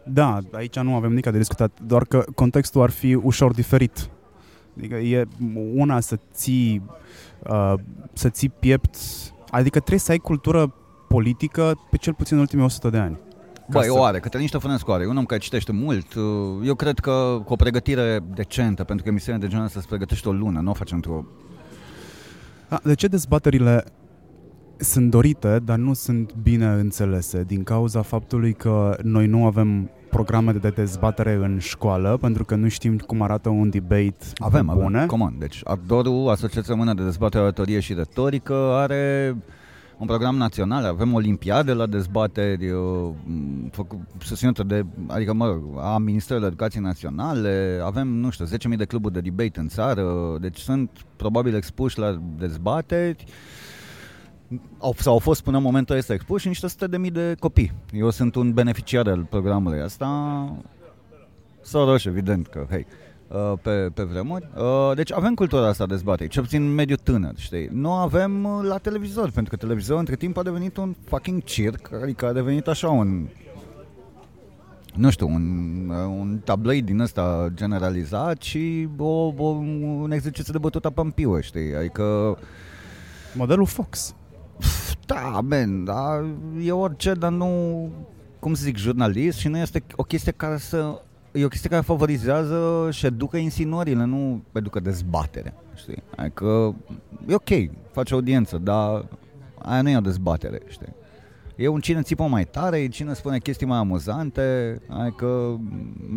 [SPEAKER 1] Da, aici nu avem nici de discutat, doar că contextul ar fi ușor diferit. Adică e una să ții, uh, să ții piept, adică trebuie să ai cultură politică pe cel puțin în ultimii 100 de ani.
[SPEAKER 2] Băi, să... o are, Cătălin Ștefănescu are, un om care citește mult. Eu cred că cu o pregătire decentă, pentru că emisiunea de genul ăsta se pregătește o lună, nu o face într-o...
[SPEAKER 1] De ce dezbaterile sunt dorite, dar nu sunt bine înțelese din cauza faptului că noi nu avem programe de dezbatere în școală, pentru că nu știm cum arată un debate
[SPEAKER 2] avem,
[SPEAKER 1] bune.
[SPEAKER 2] Avem, Come on. Deci Ardoru, Asociația Română de Dezbatere, Oratorie și Retorică, are un program național, avem olimpiade la dezbateri susținută de, adică mă rog, a Ministerului Educației Naționale, avem, nu știu, 10.000 de cluburi de debate în țară, deci sunt probabil expuși la dezbateri au, sau au fost până în momentul ăsta expuși niște sute de mii de copii. Eu sunt un beneficiar al programului ăsta. Soros, evident că, hei, uh, pe, pe vremuri. Uh, deci avem cultura asta dezbatei, cel puțin în mediul tânăr, știi? Nu avem uh, la televizor, pentru că televizorul între timp a devenit un fucking circ, adică a devenit așa un nu știu, un, un tabloid din ăsta generalizat și o, o, un exercițiu de bătut pe piuă, știi? Adică...
[SPEAKER 1] Modelul Fox.
[SPEAKER 2] Da, ben, da, e orice, dar nu, cum să zic, jurnalist și nu este o chestie care să e o chestie care favorizează și educă insinuările, nu educă dezbatere, știi? Adică e ok, face audiență, dar aia nu e o dezbatere, știi? E un cine țipă mai tare, e cine spune chestii mai amuzante, adică,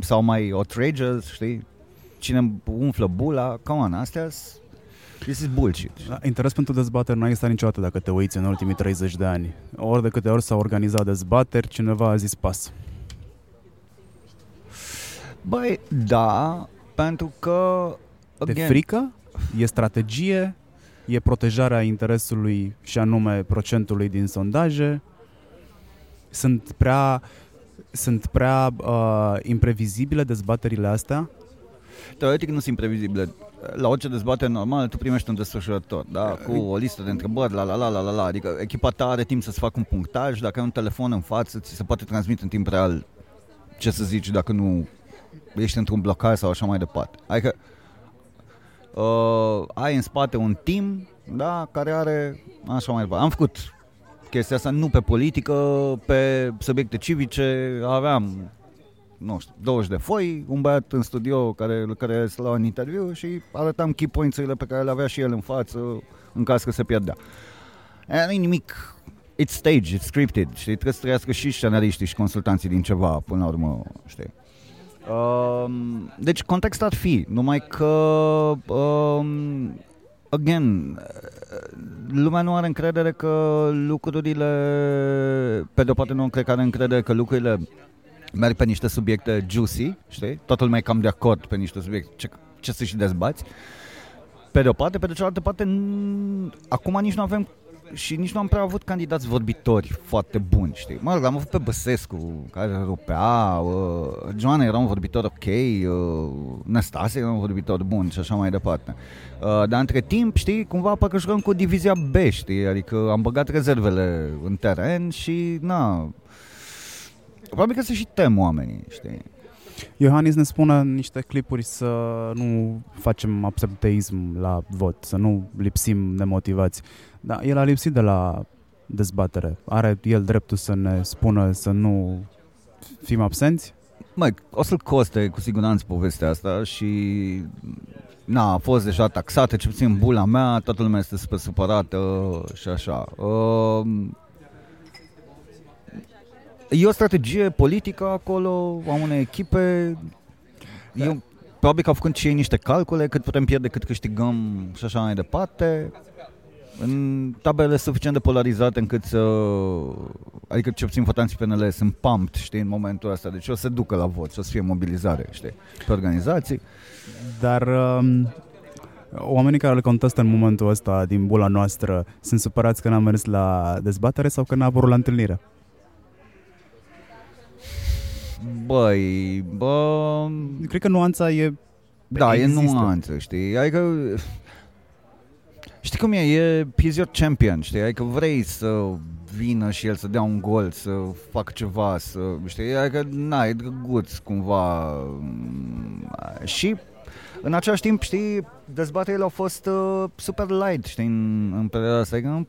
[SPEAKER 2] sau mai outrageous, știi? Cine umflă bula, come on, astea This is bullshit.
[SPEAKER 1] Da, interes pentru dezbateri nu a existat niciodată dacă te uiți în ultimii 30 de ani. Ori de câte ori s-au organizat dezbateri, cineva a zis pas.
[SPEAKER 2] Băi, da, pentru că...
[SPEAKER 1] Again, de frică? E strategie? E protejarea interesului și anume procentului din sondaje? Sunt prea, sunt prea uh, imprevizibile dezbaterile astea?
[SPEAKER 2] Teoretic nu sunt imprevizibile. La orice dezbatere normală tu primești un desfășurător, da? cu o listă de întrebări, la la la la la la. Adică echipa ta are timp să-ți facă un punctaj, dacă ai un telefon în față, ți se poate transmite în timp real ce să zici dacă nu ești într-un blocaj sau așa mai departe. Adică uh, ai în spate un team da, care are așa mai departe. Am făcut chestia asta nu pe politică, pe subiecte civice, aveam nu știu, 20 de foi, un băiat în studio care, care să lua un interviu și arătam key points-urile pe care le avea și el în față în caz că se pierdea. E, nu nimic, it's staged, it's scripted, știi, trebuie să trăiască și scenariștii și consultanții din ceva, până la urmă, știi. Um, deci context ar fi, numai că um, again, lumea nu are încredere că lucrurile, pe de o parte nu cred că are încredere că lucrurile merg pe niște subiecte juicy, știi? Toată lumea e cam de acord pe niște subiecte, ce, ce să și dezbați. Pe de o parte, pe de cealaltă parte, n- acum nici nu avem și nici nu am prea avut candidați vorbitori foarte buni, știi? Mă rog, am avut pe Băsescu, care rupea, uh, Joana era un vorbitor ok, uh, Năstase era un vorbitor bun și așa mai departe. Uh, dar între timp, știi, cumva parcă jucăm cu divizia B, știi? Adică am băgat rezervele în teren și, na, probabil că se și tem oamenii, știi?
[SPEAKER 1] Iohannis ne spune în niște clipuri să nu facem absenteism la vot, să nu lipsim nemotivați. Da, el a lipsit de la dezbatere. Are el dreptul să ne spună să nu fim absenți?
[SPEAKER 2] Mai, o să-l coste cu siguranță povestea asta și na, a fost deja taxată, ce puțin bula mea, toată lumea este super supărată și așa. Uh, e o strategie politică acolo, a unei echipe. Da. Eu, probabil că au făcut și ei niște calcule, cât putem pierde, cât câștigăm și așa mai departe în tabele suficient de polarizate încât să... Adică ce puțin votanții PNL sunt pumped, știi, în momentul ăsta. Deci o să ducă la vot, o să fie mobilizare, știi, pe organizații.
[SPEAKER 1] Dar um, oamenii care le contestă în momentul ăsta din bula noastră sunt supărați că n-am mers la dezbatere sau că n-a apărut la întâlnire?
[SPEAKER 2] Băi, bă...
[SPEAKER 1] Cred că nuanța e...
[SPEAKER 2] Da, există. e nuanță, știi? Adică Știi cum e? E he's your champion, știi? Adică vrei să vină și el să dea un gol, să facă ceva, să, știi? Adică, na, e drăguț cumva. Și în același timp, știi, dezbaterile au fost uh, super light, știi, în, în perioada asta. Adică,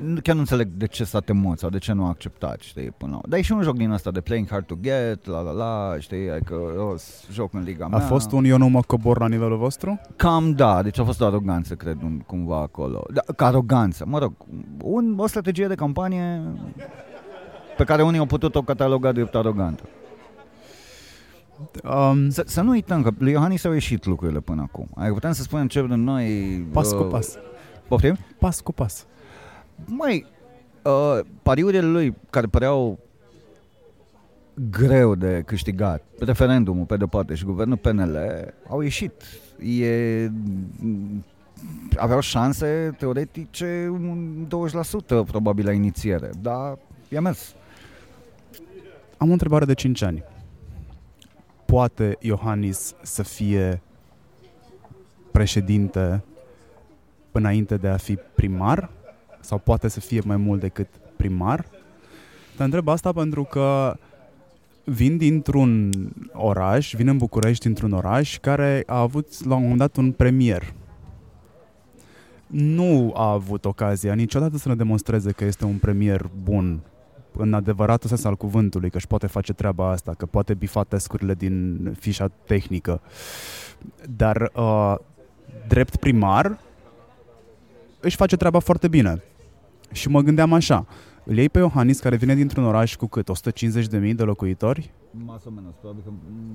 [SPEAKER 2] nu, chiar nu înțeleg de ce s-a temut sau de ce nu a acceptat, știi, până la... Dar e și un joc din asta de playing hard to get, la la la, știi, adică o joc în liga
[SPEAKER 1] a
[SPEAKER 2] mea.
[SPEAKER 1] A fost un eu nu mă cobor la nivelul vostru?
[SPEAKER 2] Cam da, deci a fost o aroganță, cred, un, cumva acolo. Da, ca aroganță, mă rog, un, o strategie de campanie pe care unii au putut-o cataloga drept arogantă. Um, să, să nu uităm că lui Iohannis au ieșit lucrurile până acum. Ai putem să spunem ce vrem noi...
[SPEAKER 1] Pas uh, cu pas.
[SPEAKER 2] Poftim?
[SPEAKER 1] Pas cu pas.
[SPEAKER 2] Mai, uh, pariurile lui care păreau greu de câștigat, referendumul pe de parte și guvernul PNL au ieșit. E aveau șanse teoretice un 20% probabil la inițiere, dar i-a mers.
[SPEAKER 1] Am o întrebare de 5 ani. Poate Iohannis să fie președinte înainte de a fi primar? Sau poate să fie mai mult decât primar? Te întreb asta pentru că vin dintr-un oraș, vin în București dintr-un oraș care a avut la un moment dat un premier. Nu a avut ocazia niciodată să ne demonstreze că este un premier bun în adevăratul sens al cuvântului, că își poate face treaba asta, că poate bifa tescurile din fișa tehnică. Dar uh, drept primar își face treaba foarte bine. Și mă gândeam așa, îl iei pe Iohannis care vine dintr-un oraș cu cât? 150.000 de locuitori?
[SPEAKER 2] Mas o menos, probabil că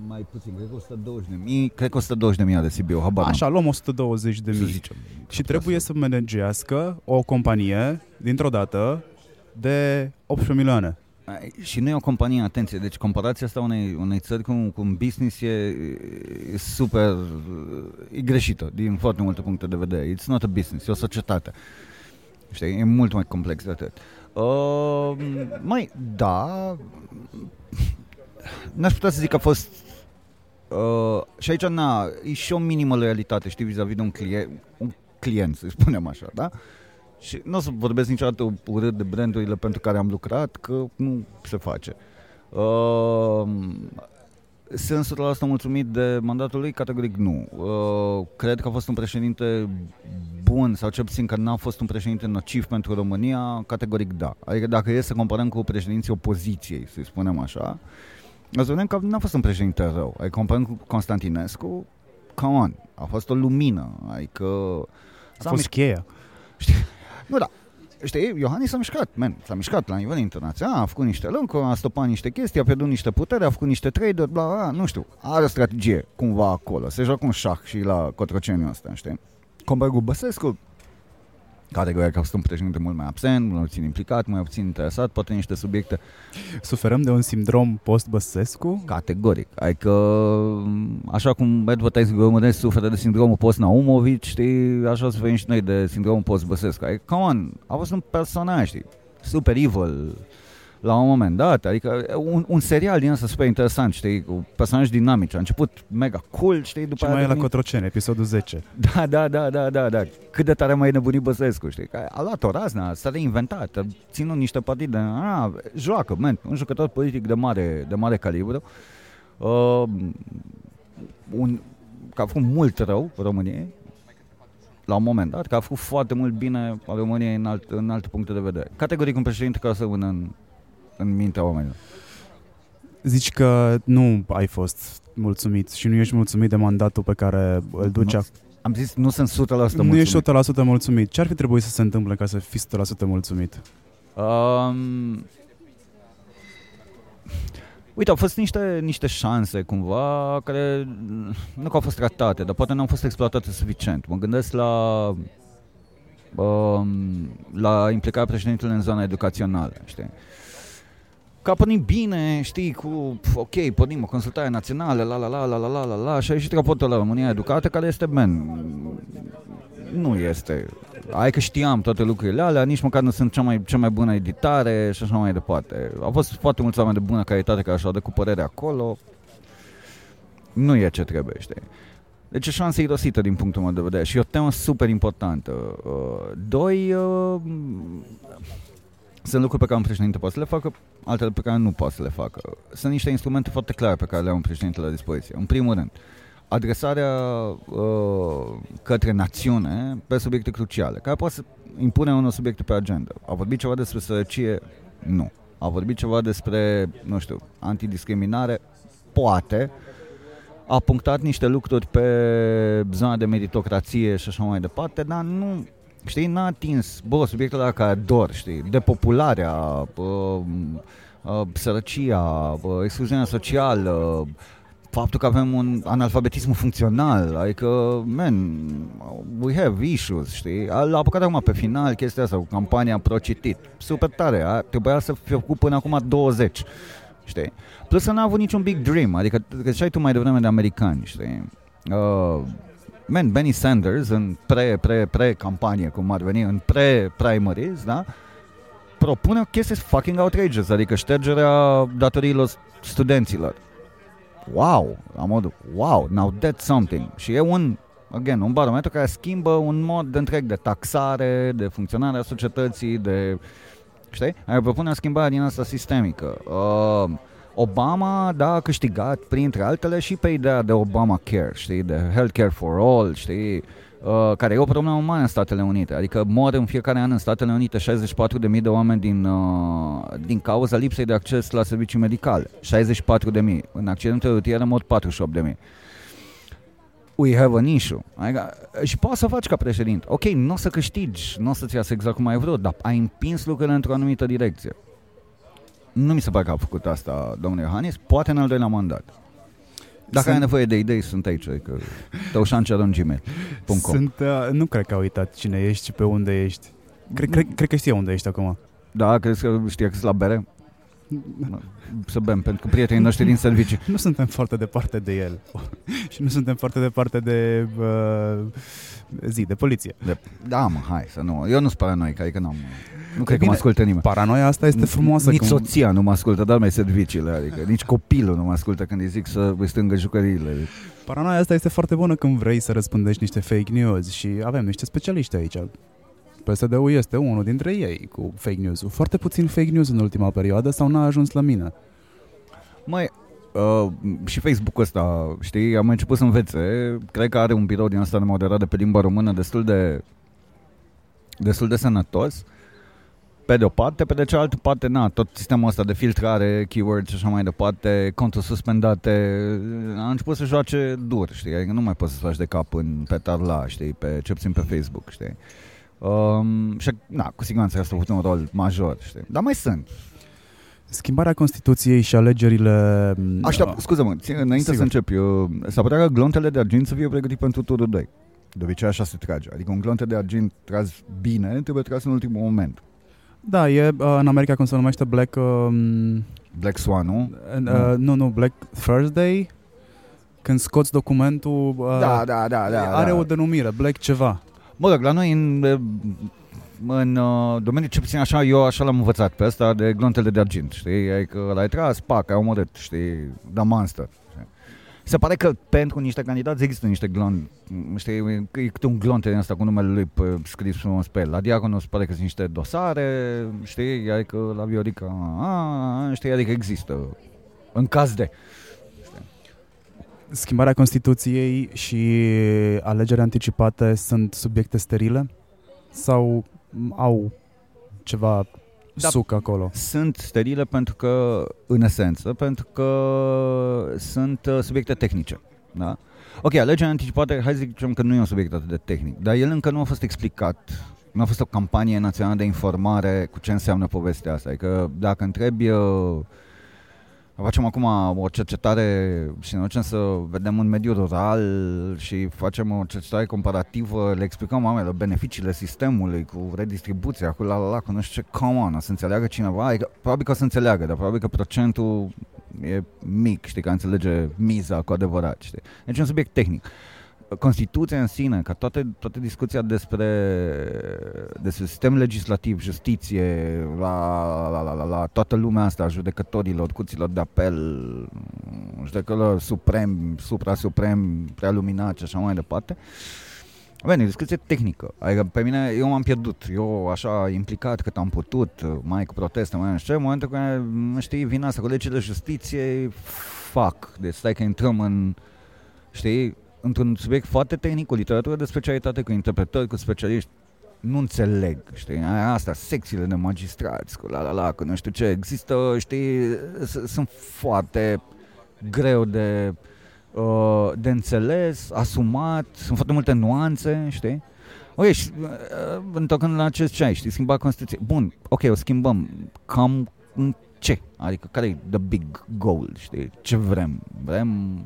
[SPEAKER 2] mai puțin, cred că 120 de mii, cred că 120 de mii de Sibiu, habar
[SPEAKER 1] Așa, luăm 120 de mii. Și trebuie să managească o companie, dintr-o dată, de 18 milioane.
[SPEAKER 2] Și nu e o companie, atenție, deci comparația asta unei, unei țări cu, cu un business e, e super, e greșită din foarte multe puncte de vedere. It's not a business, e o societate. Știi, e mult mai complex de atât. Uh, mai, da, n-aș putea să zic că a fost Uh, și aici, na, e și o minimă loialitate, știi, vis-a-vis de un client, un client, să spunem așa, da? Și nu o să vorbesc niciodată urât de brandurile pentru care am lucrat, că nu se face. Uh, sunt 100% mulțumit de mandatul lui? Categoric nu. Uh, cred că a fost un președinte bun sau cel puțin că n-a fost un președinte nociv pentru România? Categoric da. Adică dacă e să comparăm cu președinții opoziției, să spunem așa, o să vedem că n-a fost un președinte rău. Adică comparăm cu Constantinescu, come on, a fost o lumină. Adică...
[SPEAKER 1] A fost cheia.
[SPEAKER 2] Știi? Nu, da. Știi, Iohannis s-a mișcat, man, s-a mișcat la nivel internațional, a făcut niște lucruri, a stopat niște chestii, a pierdut niște putere, a făcut niște trade bla, bla, nu știu, are o strategie cumva acolo, se joacă un șah și la Cotroceniu ăsta, știi? Compar cu Băsescu, categoria că a fost un președinte mult mai absent, mai puțin implicat, mai puțin interesat, poate niște subiecte.
[SPEAKER 1] Suferăm de un sindrom post-Băsescu?
[SPEAKER 2] Categoric. Adică, așa cum advertising românesc suferă de sindromul post-Naumovic, știi, așa suferim și noi de sindromul post-Băsescu. Adică, come on, a fost un personaj, știi, super evil, la un moment dat, adică un, un serial din asta super interesant, știi, cu personaji dinamici. A început mega cool, știi, după
[SPEAKER 1] Ce mai e la Cotroceni, episodul 10.
[SPEAKER 2] Da, da, da, da, da, da. Cât de tare mai e nebunit Băsescu, știi? Că a luat o razna, s-a reinventat, a ținut niște partide, a, joacă, man, un jucător politic de mare, de mare calibru. Uh, un, că a făcut mult rău României, la un moment dat, că a făcut foarte mult bine a României în, alt, în alte puncte de vedere. Categoric un președinte care să rămână în, în mintea oamenilor.
[SPEAKER 1] Zici că nu ai fost mulțumit și nu ești mulțumit de mandatul pe care îl duce
[SPEAKER 2] nu, Am zis, nu sunt 100% mulțumit.
[SPEAKER 1] Nu ești 100% mulțumit. Ce ar fi trebuit să se întâmple ca să fii 100% mulțumit? Um,
[SPEAKER 2] Uite, au fost niște, niște șanse cumva care nu că au fost tratate, dar poate nu au fost exploatate suficient. Mă gândesc la um, la implicarea președintelui în zona educațională, știi? Că a pornit bine, știi, cu, ok, pornim o consultare națională, la la la la la la la la, și a ieșit raportul la România Educată, care este, men, nu este. Ai că știam toate lucrurile alea, nici măcar nu sunt cea mai, cea mai bună editare și așa mai departe. Au fost foarte mulți oameni de bună calitate care și-au de cu părere acolo. Nu e ce trebuie, știi. Deci e șansă irosită din punctul meu de vedere și e o temă super importantă. Uh, doi, uh, sunt lucruri pe care un președinte poate să le facă, altele pe care nu poate să le facă. Sunt niște instrumente foarte clare pe care le au un președinte la dispoziție. În primul rând, adresarea uh, către națiune pe subiecte cruciale, care poate să impune unul subiecte pe agenda. A vorbit ceva despre sărăcie? Nu. A vorbit ceva despre, nu știu, antidiscriminare? Poate. A punctat niște lucruri pe zona de meritocrație și așa mai departe, dar nu știi, n-a atins, bă, subiectul ăla care dor, știi, depopularea, bă, uh, sărăcia, bă, excluziunea socială, faptul că avem un analfabetism funcțional, adică, man, we have issues, știi? A apucat acum pe final chestia asta cu campania pro-citit. Super tare, a, trebuia să fie făcut până acum 20, știi? Plus că n-a avut niciun big dream, adică, că și tu mai devreme de americani, știi? Uh, Man, Benny Sanders, în pre-pre-pre-campanie, cum ar veni, în pre-primaries, da? Propune o chestie fucking outrageous, adică ștergerea datoriilor studenților. Wow! Am modul, wow, now that's something. Și e un, again, un barometru care schimbă un mod de întreg de taxare, de funcționare a societății, de, știi? Ai propune o schimbare din asta sistemică. Uh, Obama, da, a câștigat, printre altele, și pe ideea de Obamacare, știi, de Healthcare for All, știi, uh, care e o problemă mare în Statele Unite. Adică mor în fiecare an în Statele Unite 64.000 de oameni din, uh, din cauza lipsei de acces la servicii medicale. 64.000. În accidente rutiere mor 48.000 we have an issue. Adică, și poți să faci ca președinte. Ok, nu o să câștigi, nu o să-ți iasă exact cum ai vrut, dar ai împins lucrurile într-o anumită direcție. Nu mi se pare că a făcut asta domnul Iohannis, poate în al doilea mandat. Dacă sunt... ai nevoie de idei, sunt aici, adică tăușancerongmail.com
[SPEAKER 1] Sunt, uh, Nu cred că a uitat cine ești și pe unde ești. Cred, cred, cred că știe unde ești acum.
[SPEAKER 2] Da, crezi că știa că la bere? Să bem, pentru că prietenii noștri din servicii.
[SPEAKER 1] Nu suntem foarte departe de el. și nu suntem foarte departe de uh, zi, de poliție. De,
[SPEAKER 2] da, mă, hai să nu. Eu nu sunt paranoic, adică n-am... Nu cred Bine, că mă ascultă nimeni.
[SPEAKER 1] Paranoia asta este frumoasă.
[SPEAKER 2] Nici cum... soția nu mă ascultă, dar mai serviciile, adică nici copilul nu mă ascultă când îi zic să îi stângă jucăriile.
[SPEAKER 1] Paranoia asta este foarte bună când vrei să răspândești niște fake news și avem niște specialiști aici. PSD-ul este unul dintre ei cu fake news Foarte puțin fake news în ultima perioadă sau n-a ajuns la mine.
[SPEAKER 2] Mai, uh, și Facebook-ul ăsta, știi, am început să învețe. Cred că are un birou din asta de moderat pe limba română destul de destul de sănătos. Pe de o parte, pe de cealaltă parte, na, tot sistemul ăsta de filtrare, keywords și așa mai departe, conturi suspendate, a început să joace dur, știi, adică nu mai poți să faci de cap în, pe tarla, știi, pe, ce pe Facebook, știi. Um, și, na, cu siguranță asta a avut un rol major, știi? Dar mai sunt.
[SPEAKER 1] Schimbarea Constituției și alegerile...
[SPEAKER 2] Aștept, uh, scuză-mă, înainte sigur. să încep, eu, s-ar putea ca glontele de argint să fie pregătit pentru turul 2. De obicei așa se trage. Adică un glonte de argint tras bine trebuie tras în ultimul moment.
[SPEAKER 1] Da, e uh, în America cum se numește Black... Um,
[SPEAKER 2] Black Swan, nu?
[SPEAKER 1] Uh, nu, nu, Black Thursday. Când scoți documentul... Uh,
[SPEAKER 2] da, da, da, da.
[SPEAKER 1] Are
[SPEAKER 2] da.
[SPEAKER 1] o denumire, Black ceva.
[SPEAKER 2] Mă rog, la noi în, în uh, domeniul ce puțin așa, eu așa l-am învățat pe asta de glontele de argint, știi? Adică l-ai tras, pac, ai omorât, știi, da monster. Se pare că pentru niște candidați există niște glonte, știi, e câte un glonte din asta cu numele lui pe, scris frumos pe el. La Diaconul se pare că sunt niște dosare, știi, adică la Viorica, a, știi, adică există, în caz de
[SPEAKER 1] schimbarea Constituției și alegerea anticipate sunt subiecte sterile? Sau au ceva da, suc acolo?
[SPEAKER 2] Sunt sterile pentru că, în esență, pentru că sunt uh, subiecte tehnice. Da? Ok, alegerea anticipată, hai să zicem că nu e un subiect atât de tehnic, dar el încă nu a fost explicat nu a fost o campanie națională de informare cu ce înseamnă povestea asta. Adică dacă întrebi uh, Facem acum o cercetare și ne să vedem un mediu rural și facem o cercetare comparativă, le explicăm oamenilor beneficiile sistemului cu redistribuția, cu la la la, cu nu știu ce, come on, o să înțeleagă cineva, adică, probabil că o să înțeleagă, dar probabil că procentul e mic, știi, că înțelege miza cu adevărat, știi. Deci e un subiect tehnic. Constituția în sine, ca toate, toate discuția despre, despre sistem legislativ, justiție, la, la, la, la, la toată lumea asta, judecătorilor, curților de apel, judecătorilor suprem, supra-suprem, prealuminat și așa mai departe, Bine, discuție tehnică. Adică pe mine, eu m-am pierdut. Eu așa implicat cât am putut, mai cu proteste, mai nu știu, în momentul când, știi, vine asta cu legile justiție, fac. Deci stai că intrăm în, știi, într-un subiect foarte tehnic, cu literatură de specialitate, cu interpretări, cu specialiști, nu înțeleg, știi, asta, secțiile de magistrați, cu la la la, cu nu știu ce, există, știi, sunt foarte greu de, uh, de înțeles, asumat, sunt foarte multe nuanțe, știi? Ok, și uh, întorcând la acest ce ai, știi, schimba Constituție. Bun, ok, o schimbăm. Cam ce? Adică care e the big goal, știi? Ce vrem? Vrem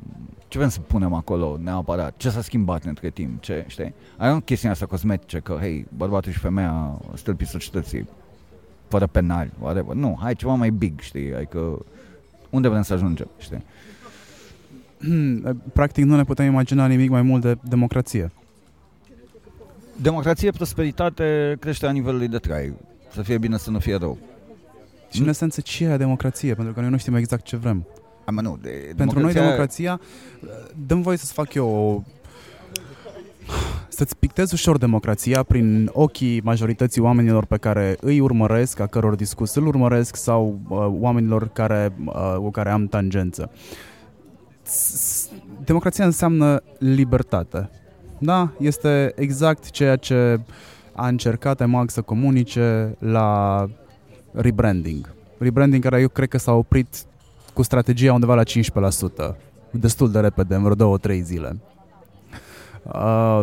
[SPEAKER 2] ce vrem să punem acolo neapărat? Ce s-a schimbat între timp? Ce, știi? Ai o chestie asta cosmetice că, hei, bărbatul și femeia stâlpii societății fără penali, whatever. Nu, hai ceva mai big, știi? Adică unde vrem să ajungem, știi?
[SPEAKER 1] practic nu ne putem imagina nimic mai mult de democrație.
[SPEAKER 2] Democrație, prosperitate, creșterea nivelului de trai. Să fie bine, să nu fie rău.
[SPEAKER 1] Și în esență, ce e democrație? Pentru că noi nu știm exact ce vrem.
[SPEAKER 2] Am, nu, de,
[SPEAKER 1] Pentru
[SPEAKER 2] democrația...
[SPEAKER 1] noi democrația, dăm voie să-ți fac eu o să-ți pictezi ușor democrația prin ochii majorității oamenilor pe care îi urmăresc, a căror discurs îl urmăresc sau uh, oamenilor care, uh, cu care am tangență. Democrația înseamnă libertate. Da, este exact ceea ce a încercat EMAG să comunice la rebranding. Rebranding care eu cred că s-a oprit cu strategia undeva la 15%, destul de repede, în vreo două, trei zile. Uh,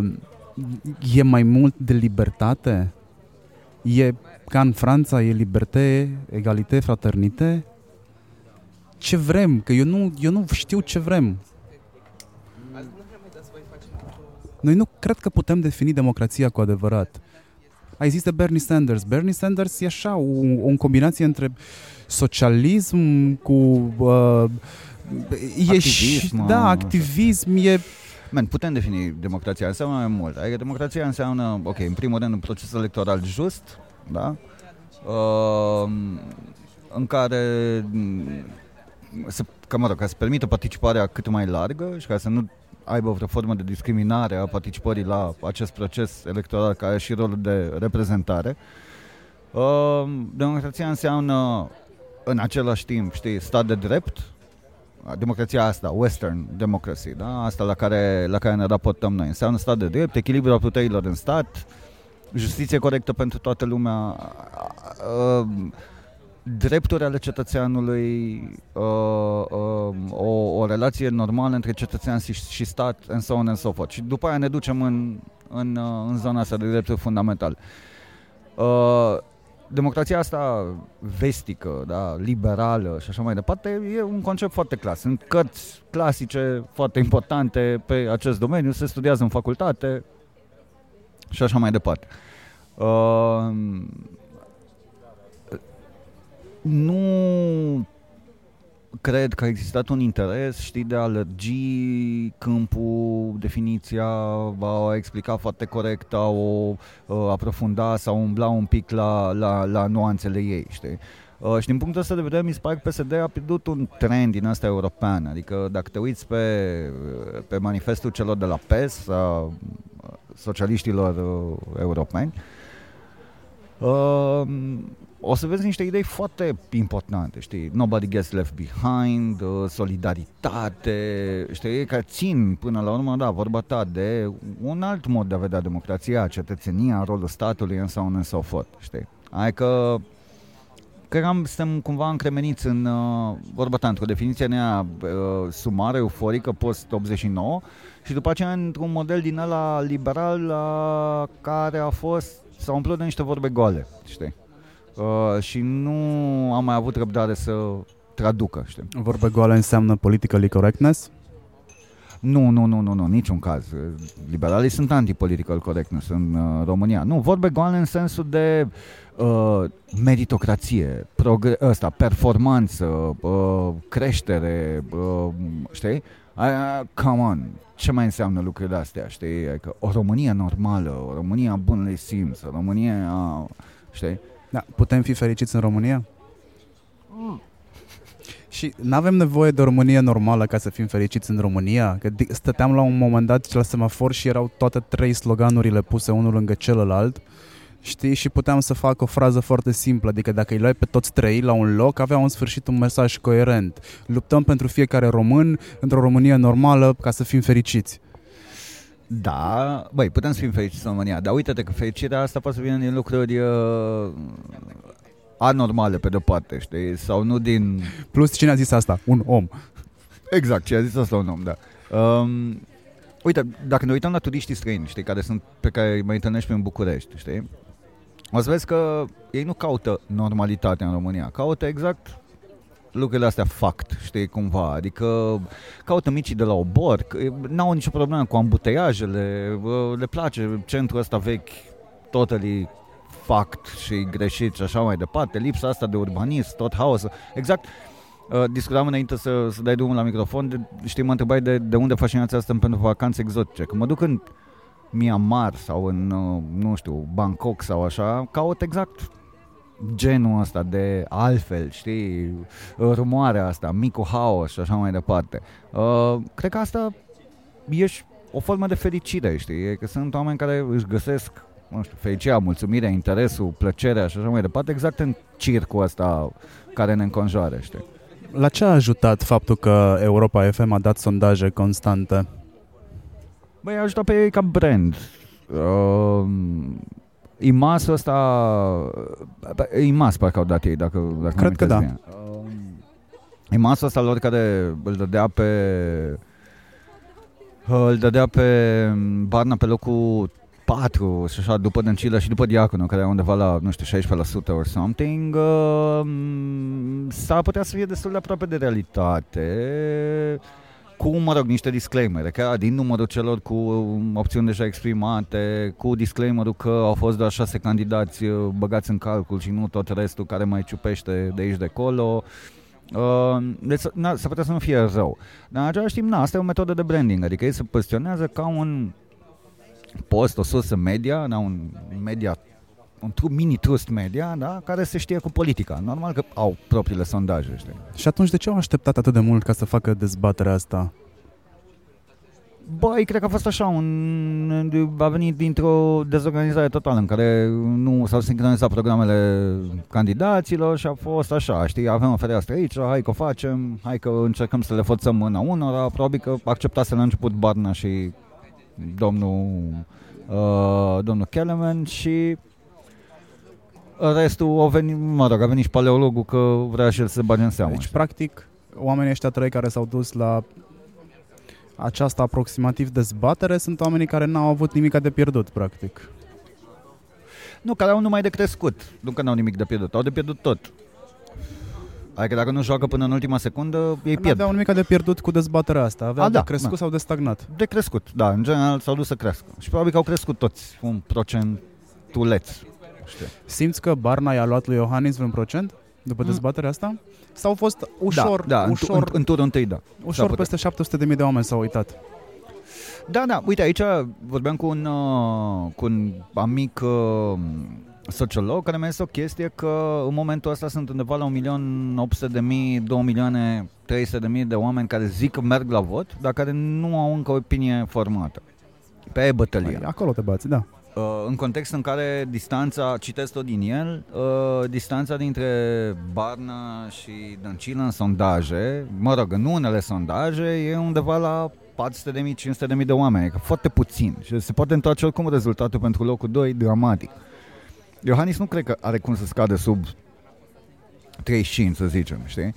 [SPEAKER 1] e mai mult de libertate? E ca în Franța, e liberté, egalité, fraternité? Ce vrem? Că eu nu, eu nu știu ce vrem. Noi nu cred că putem defini democrația cu adevărat. A zis de Bernie Sanders. Bernie Sanders e așa, o, o combinație între socialism cu... Uh,
[SPEAKER 2] e și,
[SPEAKER 1] da, activism, e
[SPEAKER 2] Man, putem defini democrația, înseamnă mai mult. Adică democrația înseamnă, ok, în primul rând un proces electoral just, da? Uh, în care să, că, mă rog, ca să permită participarea cât mai largă și ca să nu aibă vreo formă de discriminare a participării la acest proces electoral care are și rolul de reprezentare. Uh, democrația înseamnă în același timp, știi, stat de drept, democrația asta, Western democracy, da? asta la care, la care ne raportăm noi. Înseamnă stat de drept, echilibru al puterilor în stat, justiție corectă pentru toată lumea, drepturi ale cetățeanului, o, o relație normală între cetățean și, și stat, and so on and so forth. Și după aia ne ducem în, în, în zona asta de drepturi fundamental democrația asta vestică, da, liberală și așa mai departe, e un concept foarte clas. Sunt cărți clasice foarte importante pe acest domeniu, se studiază în facultate și așa mai departe. Uh, nu cred că a existat un interes, știi, de a lărgi câmpul, definiția, a explica foarte corect, a o uh, aprofunda sau umbla un pic la, la, la nuanțele ei, știi. Uh, și din punctul ăsta de vedere, mi se pare că PSD a pierdut un trend din asta european. Adică dacă te uiți pe, pe manifestul celor de la PES, a socialiștilor uh, europeni, uh, o să vezi niște idei foarte importante, știi? Nobody gets left behind, uh, solidaritate, știi? Care țin până la urmă, da, vorba ta, de un alt mod de a vedea democrația, cetățenia, rolul statului, în sau în so forth, știi? Adică că am, suntem cumva încremeniți în, uh, vorba ta, într-o definiție nea uh, sumară, euforică, post-89 și după aceea într-un model din ăla liberal uh, care a fost, s-a umplut de niște vorbe goale, știi? Uh, și nu am mai avut răbdare să traducă, știi.
[SPEAKER 1] Vorbe goală înseamnă politically correctness?
[SPEAKER 2] Nu, nu, nu, nu, nu, niciun caz. Liberalii sunt anti-political correctness în uh, România. Nu, vorbe goale în sensul de uh, meritocrație, progre- ăsta, performanță, uh, creștere, uh, știi? Uh, come on, ce mai înseamnă lucrurile astea, știi? Adică o România normală, o România bunului simț, o România, uh, știi?
[SPEAKER 1] Da, putem fi fericiți în România? Mm. Și nu avem nevoie de o România normală ca să fim fericiți în România? Că stăteam la un moment dat la semafor și erau toate trei sloganurile puse unul lângă celălalt știi, și puteam să fac o frază foarte simplă, adică dacă îi luai pe toți trei la un loc, avea în sfârșit un mesaj coerent. Luptăm pentru fiecare român într-o Românie normală ca să fim fericiți.
[SPEAKER 2] Da, băi, putem să fim fericiți în România, dar uite-te că fericirea asta poate să vină din lucruri uh, anormale pe de-o parte, știi, sau nu din...
[SPEAKER 1] Plus cine a zis asta? Un om.
[SPEAKER 2] Exact, cine a zis asta un om, da. Um, uite, dacă ne uităm la turiștii străini, știi, care sunt, pe care îi mai întâlnești în București, știi, o să vezi că ei nu caută normalitatea în România, caută exact lucrurile astea fact, știi, cumva. Adică caută micii de la obor, n-au nicio problemă cu ambuteiajele, le place centrul ăsta vechi, totally fact și greșit și așa mai departe, lipsa asta de urbanism, tot haosul. Exact, Uh, discutam înainte să, să dai drumul la microfon, de, știi, mă întrebai de, de unde fascinația asta pentru vacanțe exotice. Când mă duc în Myanmar sau în, uh, nu știu, Bangkok sau așa, caut exact genul ăsta de altfel, știi, rumoarea asta, micul haos și așa mai departe. Uh, cred că asta e o formă de fericire, știi, e că sunt oameni care își găsesc nu știu, fericirea, mulțumirea, interesul, plăcerea și așa mai departe, exact în circul ăsta care ne înconjoară, știi.
[SPEAKER 1] La ce a ajutat faptul că Europa FM a dat sondaje constante?
[SPEAKER 2] Băi, a ajutat pe ei ca brand. Uh, Imasul ăsta... Imas parcă au dat ei, dacă, dacă
[SPEAKER 1] Cred că da.
[SPEAKER 2] Bine. Uh, Imasul ăsta lor care îl dădea pe... Îl dădea pe Barna pe locul 4 și așa, după Dăncilă și după Diaconu, care e undeva la, nu știu, 16% or something, uh, s-ar putea să fie destul de aproape de realitate cu, mă rog, niște disclaimer, că din numărul celor cu opțiuni deja exprimate, cu disclaimerul că au fost doar șase candidați uh, băgați în calcul și nu tot restul care mai ciupește de aici de acolo. Uh, deci na, s-ar putea să nu fie rău. Dar în același timp, na, asta e o metodă de branding, adică ei se poziționează ca un post, o sursă media, da, un media un mini trust media, da, care se știe cu politica. Normal că au propriile sondaje, știi.
[SPEAKER 1] Și atunci de ce au așteptat atât de mult ca să facă dezbaterea asta?
[SPEAKER 2] Băi, cred că a fost așa, un, a venit dintr-o dezorganizare totală în care nu s-au sincronizat programele candidaților și a fost așa, știi, avem o fereastră aici, hai că o facem, hai că încercăm să le forțăm mâna unora, probabil că acceptase la început Barna și domnul, uh, domnul Kellerman și restul a venit, mă rog, a venit și paleologul că vrea și el să bage în seamă.
[SPEAKER 1] Deci, practic, oamenii ăștia trei care s-au dus la această aproximativ dezbatere sunt oamenii care n-au avut nimic de pierdut, practic.
[SPEAKER 2] Nu, care au numai de crescut. Nu că n-au nimic de pierdut, au de pierdut tot. Adică dacă nu joacă până în ultima secundă, ei pierd.
[SPEAKER 1] Aveau nimic de pierdut cu dezbaterea asta. Aveau A, de da, crescut da. sau de stagnat?
[SPEAKER 2] De crescut, da. În general s-au dus să crească. Și probabil că au crescut toți un procentuleț
[SPEAKER 1] știu. Simți că Barna i-a luat lui Iohannis vreun procent după mm. dezbaterea asta? Sau a fost ușor,
[SPEAKER 2] da, da,
[SPEAKER 1] ușor,
[SPEAKER 2] în, în, în turul întâi, da.
[SPEAKER 1] Ușor peste 700.000 de oameni s-au uitat.
[SPEAKER 2] Da, da, uite, aici vorbeam cu un, uh, cu un amic uh, sociolog care mi-a zis o chestie că în momentul ăsta sunt undeva la 1.800.000, 2 milioane 300.000 de oameni care zic că merg la vot, dar care nu au încă o opinie formată. Pe bătălia.
[SPEAKER 1] Păi, acolo te bați, da.
[SPEAKER 2] Uh, în context în care distanța, citesc tot din el, uh, distanța dintre Barna și Dăncilă în sondaje, mă rog, în unele sondaje, e undeva la 400.000, 500.000 de oameni, adică foarte puțin și se poate întoarce oricum rezultatul pentru locul 2 dramatic. Iohannis nu cred că are cum să scadă sub 35, să zicem, știi?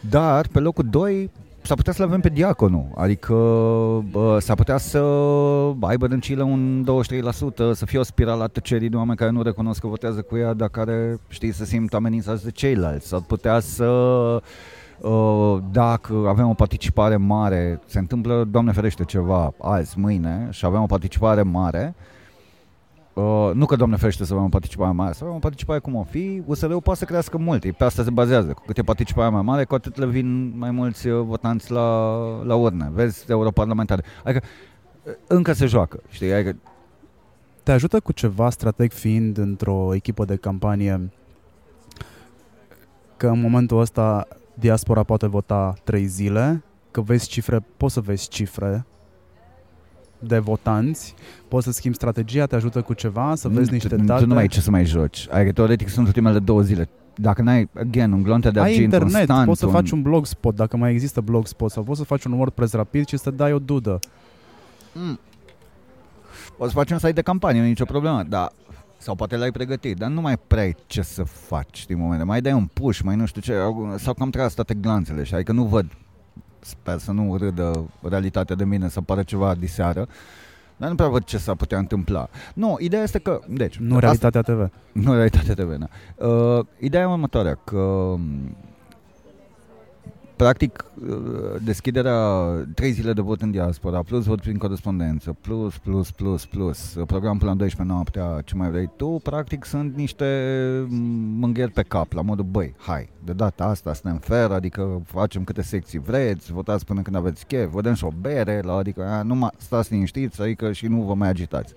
[SPEAKER 2] Dar pe locul 2 s-ar putea să-l avem pe Diaconu, adică bă, s-ar putea să aibă dâncilă un 23%, să fie o spirală a tăcerii de oameni care nu recunosc că votează cu ea, dar care, știi, să simt amenințați de ceilalți. S-ar putea să dacă avem o participare mare, se întâmplă, Doamne ferește, ceva azi, mâine și avem o participare mare, Uh, nu că, doamne ferește, să avem o participare mai mare, să avem o participare cum o fi, USR-ul poate să crească mult, pe asta se bazează. Cu cât e participarea mai mare, cu atât le vin mai mulți uh, votanți la, la urne. Vezi, europarlamentare. Adică uh, încă se joacă, știi? Adică...
[SPEAKER 1] Te ajută cu ceva strateg fiind într-o echipă de campanie că în momentul ăsta diaspora poate vota trei zile, că vezi cifre, poți să vezi cifre de votanți, poți să schimbi strategia, te ajută cu ceva, să vezi niște date.
[SPEAKER 2] Tu nu mai ai ce să mai joci. Adică teoretic sunt ultimele două zile. Dacă n-ai, again, un glonte de argint,
[SPEAKER 1] Ai internet,
[SPEAKER 2] constant,
[SPEAKER 1] poți să
[SPEAKER 2] un...
[SPEAKER 1] faci un blogspot, dacă mai există blogspot, sau poți să faci un WordPress rapid și să dai o dudă.
[SPEAKER 2] Mm. Poți să faci un site de campanie, nu e nicio problemă, dar sau poate l-ai pregătit, dar nu mai prea ai ce să faci, știi, momente. Mai dai un push, mai nu știu ce, sau cam tras toate glanțele și adică nu văd sper să nu râdă realitatea de mine, să pară ceva diseară, dar nu prea văd ce s-ar putea întâmpla. Nu, ideea este că... Deci,
[SPEAKER 1] nu realitatea TV.
[SPEAKER 2] Nu realitatea TV, da. Uh, ideea e următoarea, că practic, uh, deschiderea trei zile de vot în diaspora, plus vot prin corespondență, plus, plus, plus, plus, program până la 12 noaptea, ce mai vrei tu, practic sunt niște mânghieri pe cap, la modul, băi, hai, de data asta suntem fer, adică facem câte secții vreți, votați până când aveți chef, vedem și o bere, la, adică a, numai stați liniștiți, adică și nu vă mai agitați.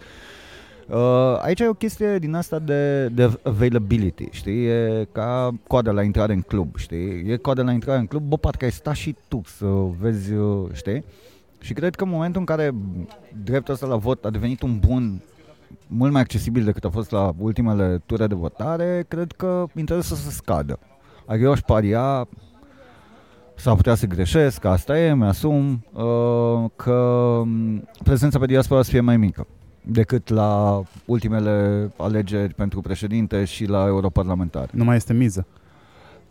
[SPEAKER 2] Uh, aici e o chestie din asta de, de availability, știi? E ca coada la intrare în club, știi? E coada la intrare în club, bă, parcă ai sta și tu să vezi, uh, știi? Și cred că în momentul în care dreptul ăsta la vot a devenit un bun mult mai accesibil decât a fost la ultimele ture de votare, cred că interesul să se scadă. Adică eu aș paria, s-ar putea să greșesc, asta e, mi-asum, uh, că um, prezența pe diaspora să fie mai mică decât la ultimele alegeri pentru președinte și la europarlamentar.
[SPEAKER 1] Nu mai este miză.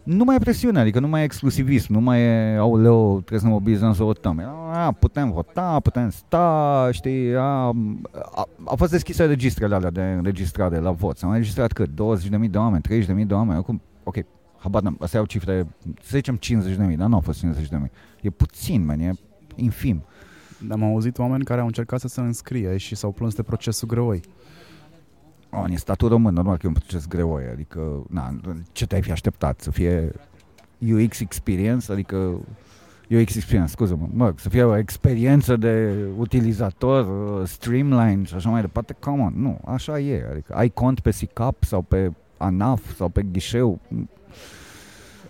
[SPEAKER 2] Nu mai e presiune, adică nu mai e exclusivism, nu mai e, auleu, trebuie să ne mobilizăm să votăm. A, putem vota, putem sta, știi, a, a, a fost deschise registrele alea de înregistrare la vot. S-au înregistrat cât? 20.000 de oameni, 30.000 de oameni, acum, ok, habar n-am, astea au cifre, să zicem 50.000, dar nu au fost 50.000. E puțin, man, e infim.
[SPEAKER 1] Am auzit oameni care au încercat să se înscrie și s-au plâns de procesul greoi.
[SPEAKER 2] Oh, în statul român, normal că e un proces greoi, adică, na, ce te-ai fi așteptat? Să fie UX experience, adică UX experience, scuză-mă, mă, să fie o experiență de utilizator, uh, streamline și așa mai departe, come on, nu, așa e, adică ai cont pe SICAP sau pe ANAF sau pe ghișeu,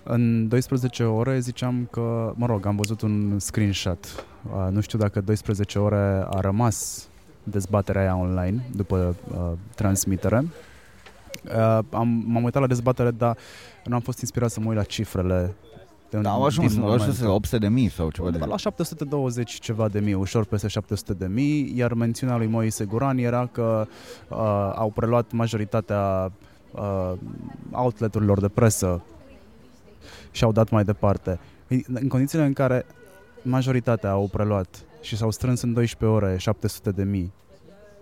[SPEAKER 1] în 12 ore ziceam că, mă rog, am văzut un screenshot. Uh, nu știu dacă 12 ore a rămas dezbaterea aia online după uh, transmitere. Uh, am, m-am uitat la dezbatere, dar nu am fost inspirat să mă uit la cifrele
[SPEAKER 2] da, au ajuns, au ajuns 800 de mii sau ceva de
[SPEAKER 1] La 720 ceva de mii, ușor peste 700 de mii, iar mențiunea lui Moise Guran era că uh, au preluat majoritatea uh, outleturilor de presă și au dat mai departe. În condițiile în care majoritatea au preluat și s-au strâns în 12 ore 700 de mii,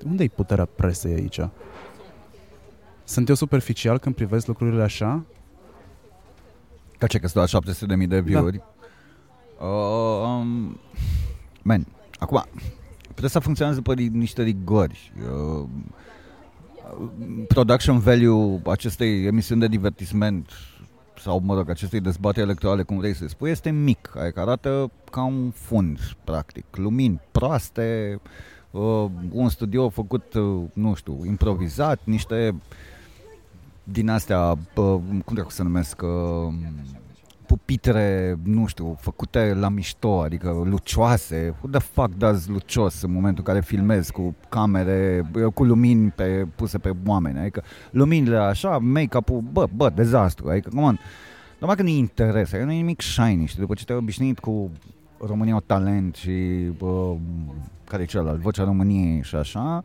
[SPEAKER 1] unde e puterea presei aici? Sunt eu superficial când privesc lucrurile așa?
[SPEAKER 2] Ca ce, că sunt 700 de mii de view-uri? Da. Uh, um, man, acum, presa funcționează după niște rigori. Uh, production value acestei emisiuni de divertisment sau, mă rog, acestei dezbateri electorale, cum vrei să spui, este mic, adică arată ca un fund, practic. Lumini proaste, uh, un studio făcut, uh, nu știu, improvizat, niște din astea, uh, cum trebuie să numesc, uh, pupitre, nu știu, făcute la mișto, adică lucioase. Who the fuck does lucios în momentul în care filmezi cu camere, cu lumini pe, puse pe oameni? Adică luminile așa, make-up-ul, bă, bă, dezastru. Adică, cum on, numai că nu-i interes, adică nu e nimic shiny, știi? După ce te-ai obișnuit cu România o talent și bă, care e celălalt, Vocea României și așa,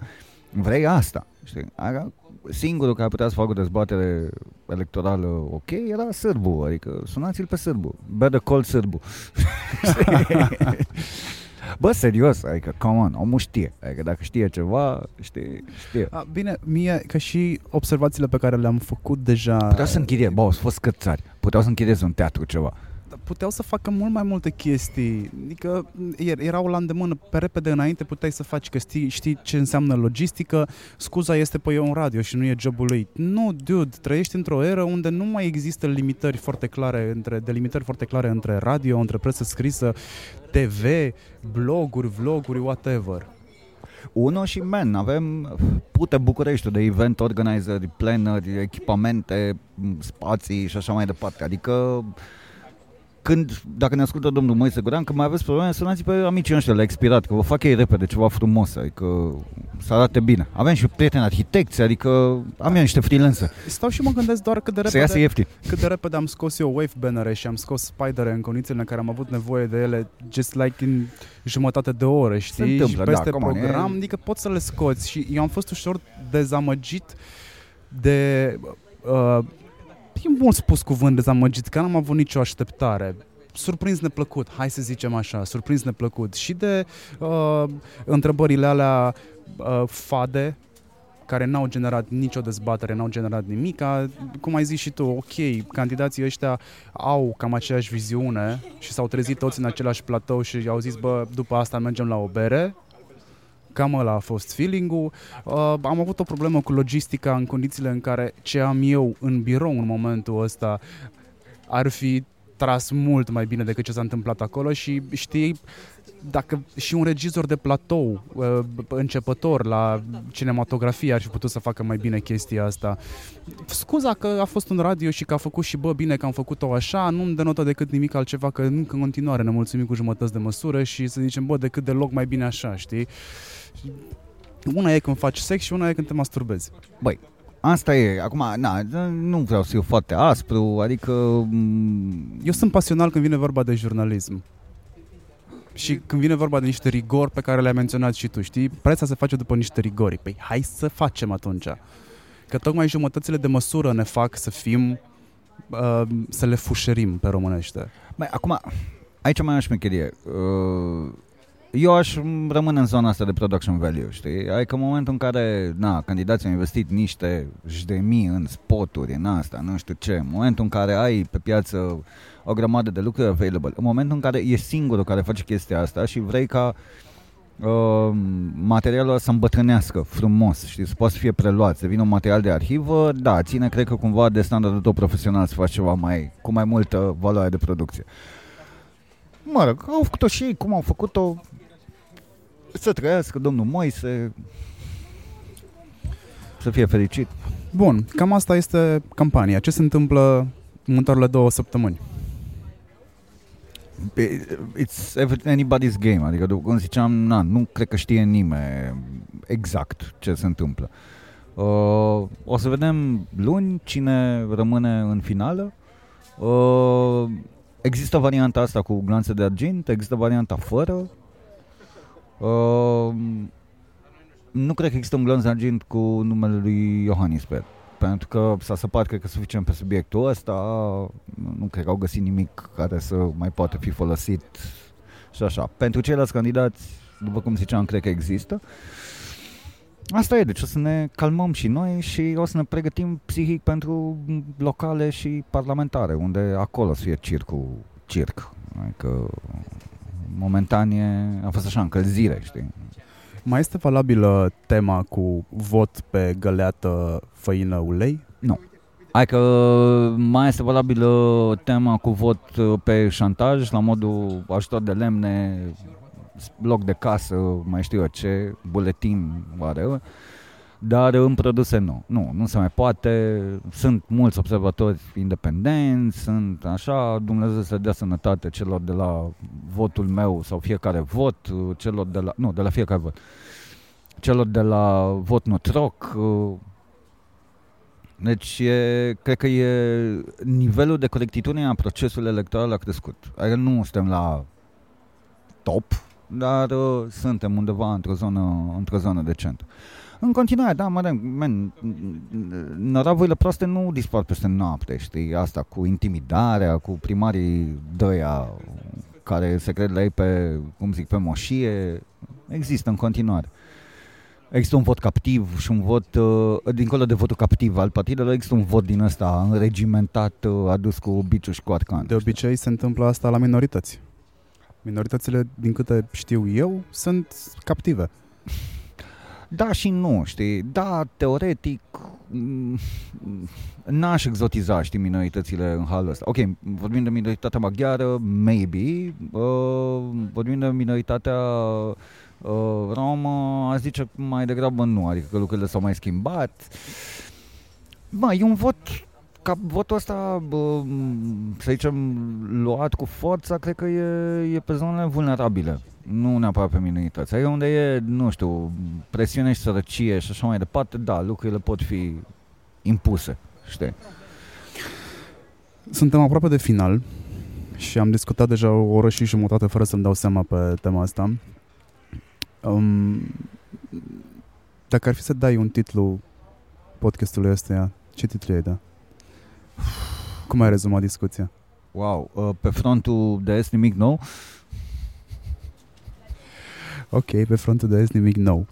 [SPEAKER 2] vrei asta, știi? Adică, singurul care putea să facă o dezbatere electorală ok era sârbu, adică sunați-l pe sârbu, better call sârbu. Bă, serios, adică, come on, omul știe. Adică dacă știe ceva, știe. știe.
[SPEAKER 1] A, bine, mie, că și observațiile pe care le-am făcut deja...
[SPEAKER 2] Puteau să închirie, bă, au fost scățari. Puteau să închirieze un teatru ceva
[SPEAKER 1] puteau să facă mult mai multe chestii. Adică erau la îndemână pe repede înainte, puteai să faci că știi, știi ce înseamnă logistică, scuza este pe un radio și nu e jobul lui. Nu, dude, trăiești într-o eră unde nu mai există limitări foarte clare între, delimitări foarte clare între radio, între presă scrisă, TV, bloguri, vloguri, whatever.
[SPEAKER 2] Uno și men, avem pute București de event organizeri, planări, echipamente, spații și așa mai departe. Adică când, dacă ne ascultă domnul Moise Guran, că mai aveți probleme, sunați pe amicii ăștia la expirat, că vă fac ei repede ceva frumos, adică să arate bine. Avem și prieteni arhitecți, adică am eu niște freelancer.
[SPEAKER 1] Stau și mă gândesc doar cât de repede,
[SPEAKER 2] să iasă ieftin.
[SPEAKER 1] cât de repede am scos eu wave bannere și am scos spidere în condițiile în care am avut nevoie de ele just like in jumătate de oră, știi? Se
[SPEAKER 2] întâmplă,
[SPEAKER 1] și peste
[SPEAKER 2] da,
[SPEAKER 1] program, on, adică poți să le scoți și eu am fost ușor dezamăgit de uh, e mult spus cuvânt dezamăgit, că n-am avut nicio așteptare surprins neplăcut, hai să zicem așa, surprins neplăcut și de uh, întrebările alea uh, fade care n-au generat nicio dezbatere, n-au generat nimic. Cum ai zis și tu, ok, candidații ăștia au cam aceeași viziune și s-au trezit toți în același platou și au zis, bă, după asta mergem la o bere, Cam ăla a fost feeling-ul. Uh, am avut o problemă cu logistica în condițiile în care ce am eu în birou în momentul ăsta ar fi tras mult mai bine decât ce s-a întâmplat acolo și știi, dacă și un regizor de platou uh, începător la cinematografie ar fi putut să facă mai bine chestia asta. Scuza că a fost un radio și că a făcut și bă, bine că am făcut-o așa, nu-mi denotă decât nimic altceva, că încă în continuare ne mulțumim cu jumătăți de măsură și să zicem, bă, decât deloc mai bine așa, știi? Una e când faci sex și una e când te masturbezi.
[SPEAKER 2] Băi, Asta e. Acum, na, nu vreau să fiu foarte aspru, adică...
[SPEAKER 1] Eu sunt pasional când vine vorba de jurnalism. Și când vine vorba de niște rigori pe care le-ai menționat și tu, știi? Preța se face după niște rigori. Păi hai să facem atunci. Că tocmai jumătățile de măsură ne fac să fim, uh, să le fușerim pe românește.
[SPEAKER 2] Băi, acum, aici mai aș șmecherie. Uh, eu aș rămâne în zona asta de production value, știi? Adică în momentul în care, na, candidații au investit niște mii în spoturi, în asta, nu știu ce, în momentul în care ai pe piață o grămadă de lucruri available, în momentul în care e singurul care face chestia asta și vrei ca uh, materialul să îmbătrânească frumos, știi, să poată să fie preluat, să vină un material de arhivă, da, ține, cred că cumva de standardul tău profesional să faci ceva mai, cu mai multă valoare de producție. Mă rog, au făcut-o și ei, cum au făcut-o, să trăiască domnul Moise, să fie fericit.
[SPEAKER 1] Bun, cam asta este campania. Ce se întâmplă în următoarele două săptămâni?
[SPEAKER 2] It's anybody's game, adică cum ziceam, na, nu cred că știe nimeni exact ce se întâmplă. Uh, o să vedem luni cine rămâne în finală. Uh, există varianta asta cu glanțe de argint, există varianta fără. Uh, nu cred că există un glonț argint cu numele lui Iohannis pe pentru că s-a săpat, cred că suficient pe subiectul ăsta, nu cred că au găsit nimic care să mai poată fi folosit și așa. Pentru ceilalți candidați, după cum ziceam, cred că există. Asta e, deci o să ne calmăm și noi și o să ne pregătim psihic pentru locale și parlamentare, unde acolo să fie circul, circ. Adică momentan e, a fost așa încălzire, știi?
[SPEAKER 1] Mai este valabilă tema cu vot pe găleată, făină, ulei?
[SPEAKER 2] Nu. Hai că mai este valabilă tema cu vot pe șantaj, la modul ajutor de lemne, bloc de casă, mai știu eu ce, buletin, whatever. Dar în produse nu. Nu, nu se mai poate. Sunt mulți observatori independenți, sunt așa, Dumnezeu să dea sănătate celor de la votul meu sau fiecare vot, celor de la, nu, de la fiecare vot. Celor de la vot notroc. Deci, e, cred că e nivelul de corectitudine a procesului electoral a crescut. Adică nu suntem la top, dar uh, suntem undeva într-o zonă, într-o zonă decentă. În continuare, da, mă men, năravurile proaste nu dispar peste noapte, știi, asta cu intimidarea, cu primarii dăia care se cred la ei pe, cum zic, pe moșie, există în continuare. Există un vot captiv și un vot, uh, dincolo de votul captiv al partidelor, există un vot din ăsta înregimentat, uh, adus cu biciu și cu arcan.
[SPEAKER 1] De obicei se întâmplă asta la minorități. Minoritățile, din câte știu eu, sunt captive.
[SPEAKER 2] Da și nu, știi? Da, teoretic, mm, n-aș exotiza, știi, minoritățile în halul ăsta. Ok, vorbim de minoritatea maghiară, maybe, uh, vorbim de minoritatea uh, romă, aș zice mai degrabă nu, adică că lucrurile s-au mai schimbat. Bă, e un vot ca votul ăsta, bă, să zicem, luat cu forța, cred că e, e pe zonele vulnerabile nu neapărat pe minorități. Adică unde e, nu știu, presiune și sărăcie și așa mai departe, da, lucrurile pot fi impuse, știi?
[SPEAKER 1] Suntem aproape de final și am discutat deja o oră și jumătate fără să-mi dau seama pe tema asta. Um, dacă ar fi să dai un titlu podcastului ăsta, ce titlu ai da? Cum ai rezumat discuția?
[SPEAKER 2] Wow, uh, pe frontul de est nimic nou.
[SPEAKER 1] Ok, pe frontul de est nimic nou.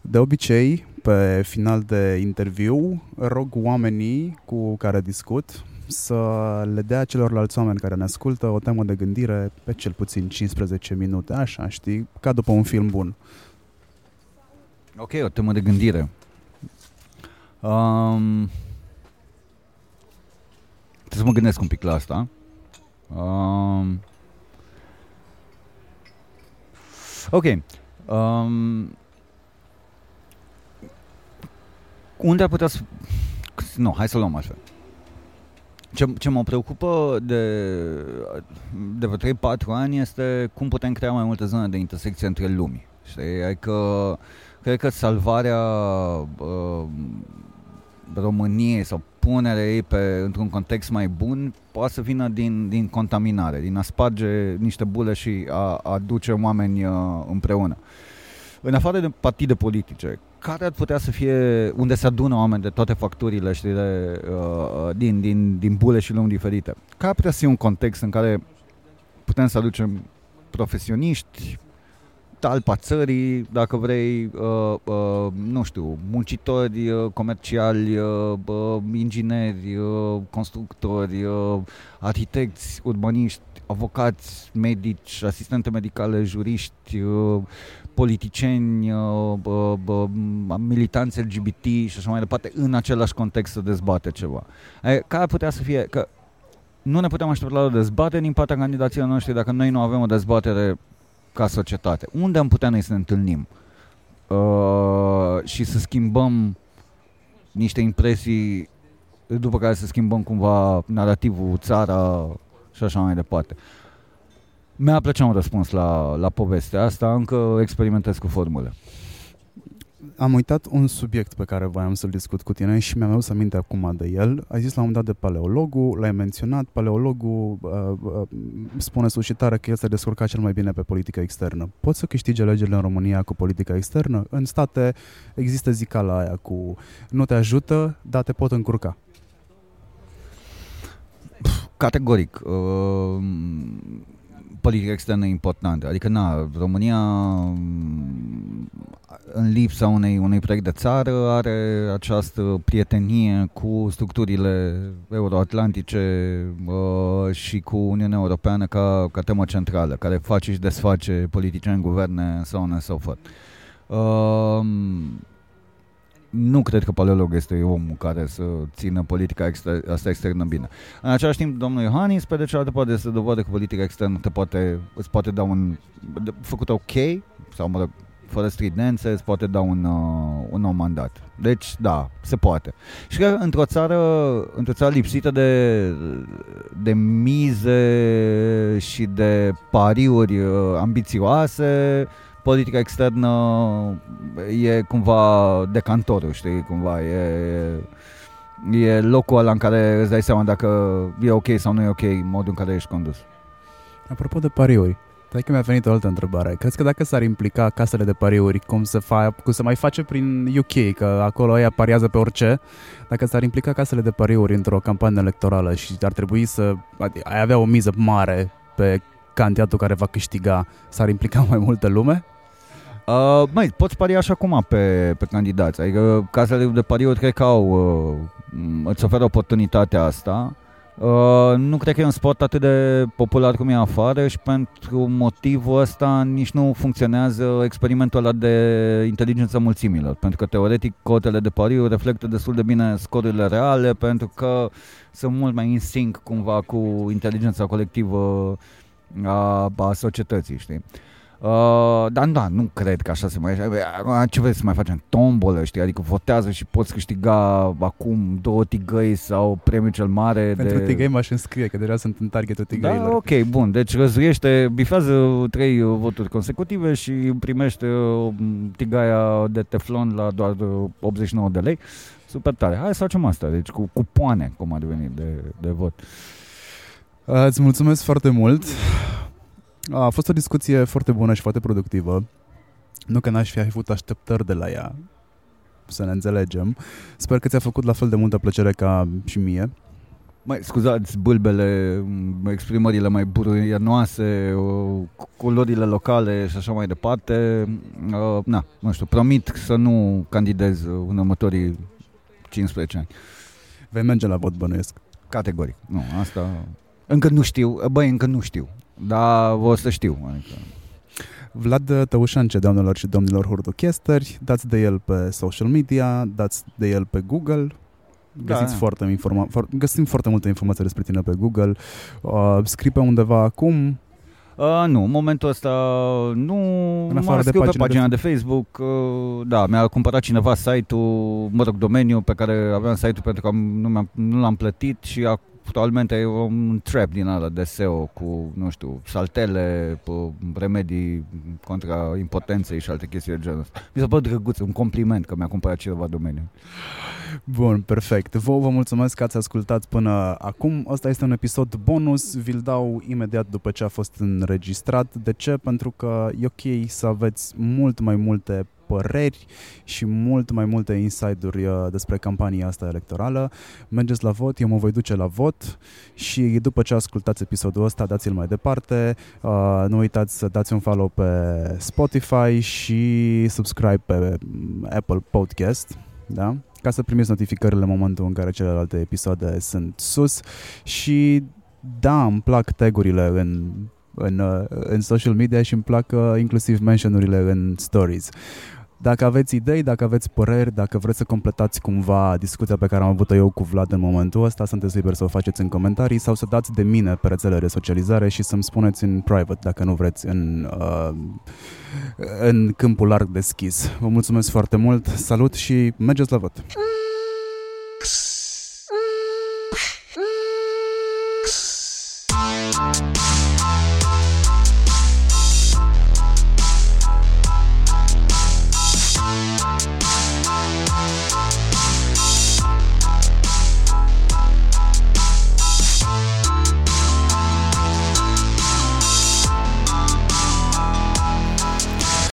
[SPEAKER 1] De obicei, pe final de interviu, rog oamenii cu care discut să le dea celorlalți oameni care ne ascultă o temă de gândire pe cel puțin 15 minute, așa, știi, ca după un film bun.
[SPEAKER 2] Ok, o temă de gândire. Um, trebuie să mă gândesc un pic la asta. Um, ok. Um, unde ar putea să... Nu, hai să luăm așa. Ce, ce mă preocupă de, de vreo 3-4 ani este cum putem crea mai multe zone de intersecție între lumii. Știi? Adică, cred că salvarea uh, României sau punerea ei pe, într-un context mai bun poate să vină din, din contaminare, din a sparge niște bule și a, a aduce oameni uh, împreună. În afară de partide politice, care ar putea să fie unde se adună oameni de toate facturile știi, de, uh, din, din, din bule și lumi diferite? Care ar putea să fie un context în care putem să aducem profesioniști, talpa țării, dacă vrei, uh, uh, nu știu, muncitori uh, comerciali, uh, uh, ingineri, uh, constructori, uh, arhitecți, urbaniști, avocați, medici, asistente medicale, juriști, uh, politicieni, uh, uh, uh, militanți LGBT și așa mai departe, în același context să dezbate ceva. E, care putea să fie, că nu ne putem aștepta la o dezbatere din partea candidaților noștri dacă noi nu avem o dezbatere ca societate. Unde am putea noi să ne întâlnim uh, și să schimbăm niște impresii după care să schimbăm cumva narativul, țara și așa mai departe. Mi-a plăcea un răspuns la, la povestea asta, încă experimentez cu formule.
[SPEAKER 1] Am uitat un subiect pe care voiam să-l discut cu tine și mi-am adus aminte acum de el. Ai zis la un dat de paleologul, l-ai menționat. Paleologul uh, uh, spune suscitare că el se descurca cel mai bine pe politică externă. Poți să câștigi alegerile în România cu politica externă? În state există zicala aia cu nu te ajută, dar te pot încurca.
[SPEAKER 2] Categoric. Uh politica externă importantă. Adică, na, România în lipsa unei, unei proiect de țară are această prietenie cu structurile euroatlantice uh, și cu Uniunea Europeană ca, ca temă centrală, care face și desface politicieni în guverne sau so on and so forth. Uh, nu cred că paleolog este omul care să țină politica exter- asta externă bine. În același timp, domnul Iohannis, pe de cealaltă parte, să dovadă că politica externă te poate, îți poate da un... făcut ok, sau mă rog, fără stridențe, îți poate da un, uh, un nou mandat. Deci, da, se poate. Și că într-o țară, într-o țară lipsită de, de mize și de pariuri uh, ambițioase, politica externă e cumva decantorul, știi, cumva e, e locul ăla în care îți dai seama dacă e ok sau nu e ok modul în care ești condus.
[SPEAKER 1] Apropo de pariuri, Stai că mi-a venit o altă întrebare. Crezi că dacă s-ar implica casele de pariuri, cum se, fa- cum se mai face prin UK, că acolo ea pariază pe orice, dacă s-ar implica casele de pariuri într-o campanie electorală și ar trebui să ai avea o miză mare pe candidatul care va câștiga, s-ar implica mai multă lume?
[SPEAKER 2] Uh, mai poți paria și acum pe, pe candidați. Adică casele de pariuri cred că au, uh, îți oferă oportunitatea asta. Uh, nu cred că e un sport atât de popular cum e afară și pentru motivul ăsta nici nu funcționează experimentul ăla de inteligență mulțimilor. Pentru că teoretic cotele de pariu reflectă destul de bine scorurile reale pentru că sunt mult mai in sync cumva cu inteligența colectivă a, a societății, știi? Uh, dar da, nu cred că așa se mai... Ce vrei să mai facem? Tombolă, știi? Adică votează și poți câștiga acum două tigăi sau premiul cel mare
[SPEAKER 1] Pentru
[SPEAKER 2] de...
[SPEAKER 1] tigăi m-aș înscrie, că deja sunt în targetul tigăilor.
[SPEAKER 2] Da, ok, bun. Deci răzuiește, bifează trei voturi consecutive și primește tigaia de teflon la doar 89 de lei. Super tare. Hai să facem asta, deci cu cupoane, cum ar veni, de, de vot.
[SPEAKER 1] Uh, îți mulțumesc foarte mult. A fost o discuție foarte bună și foarte productivă. Nu că n-aș fi avut așteptări de la ea, să ne înțelegem. Sper că ți-a făcut la fel de multă plăcere ca și mie.
[SPEAKER 2] Mai scuzați bâlbele, exprimările mai buruianoase, culorile locale și așa mai departe. Uh, na, nu știu, promit să nu candidez în următorii 15 ani.
[SPEAKER 1] Vei merge la vot, bănuiesc.
[SPEAKER 2] Categoric. Nu, asta... Încă nu știu. Băi, încă nu știu. Dar o să știu. Adică...
[SPEAKER 1] Vlad Tăușance, doamnelor și domnilor hurduchesteri, dați de el pe social media, dați de el pe Google, Găsiți da. foarte informa- for- găsim foarte multe informații despre tine pe Google. Uh, scrii pe undeva acum?
[SPEAKER 2] Uh, nu, în momentul ăsta nu în afară de pagina pe pagina de, de Facebook. Uh, da, mi-a cumpărat cineva site-ul, mă rog, domeniul pe care aveam site-ul pentru că nu, nu l-am plătit și a actualmente e un trap din ala de SEO cu, nu știu, saltele, remedii contra impotenței și alte chestii de genul ăsta. Mi s-a părut drăguț, un compliment că mi-a cumpărat cineva domeniul.
[SPEAKER 1] Bun, perfect. Vă, vă mulțumesc că ați ascultat până acum. Asta este un episod bonus, vi-l dau imediat după ce a fost înregistrat. De ce? Pentru că e ok să aveți mult mai multe păreri și mult mai multe inside-uri uh, despre campania asta electorală. Mergeți la vot, eu mă voi duce la vot și după ce ascultați episodul ăsta, dați-l mai departe. Uh, nu uitați să dați un follow pe Spotify și subscribe pe Apple Podcast. Da? ca să primiți notificările în momentul în care celelalte episoade sunt sus și da, îmi plac tagurile în în, uh, în social media și îmi plac inclusiv mentionurile în stories. Dacă aveți idei, dacă aveți păreri, dacă vreți să completați cumva discuția pe care am avut-o eu cu Vlad în momentul ăsta, sunteți liberi să o faceți în comentarii sau să dați de mine pe rețelele de socializare și să-mi spuneți în private dacă nu vreți în, uh, în câmpul larg deschis. Vă mulțumesc foarte mult, salut și mergeți la vot!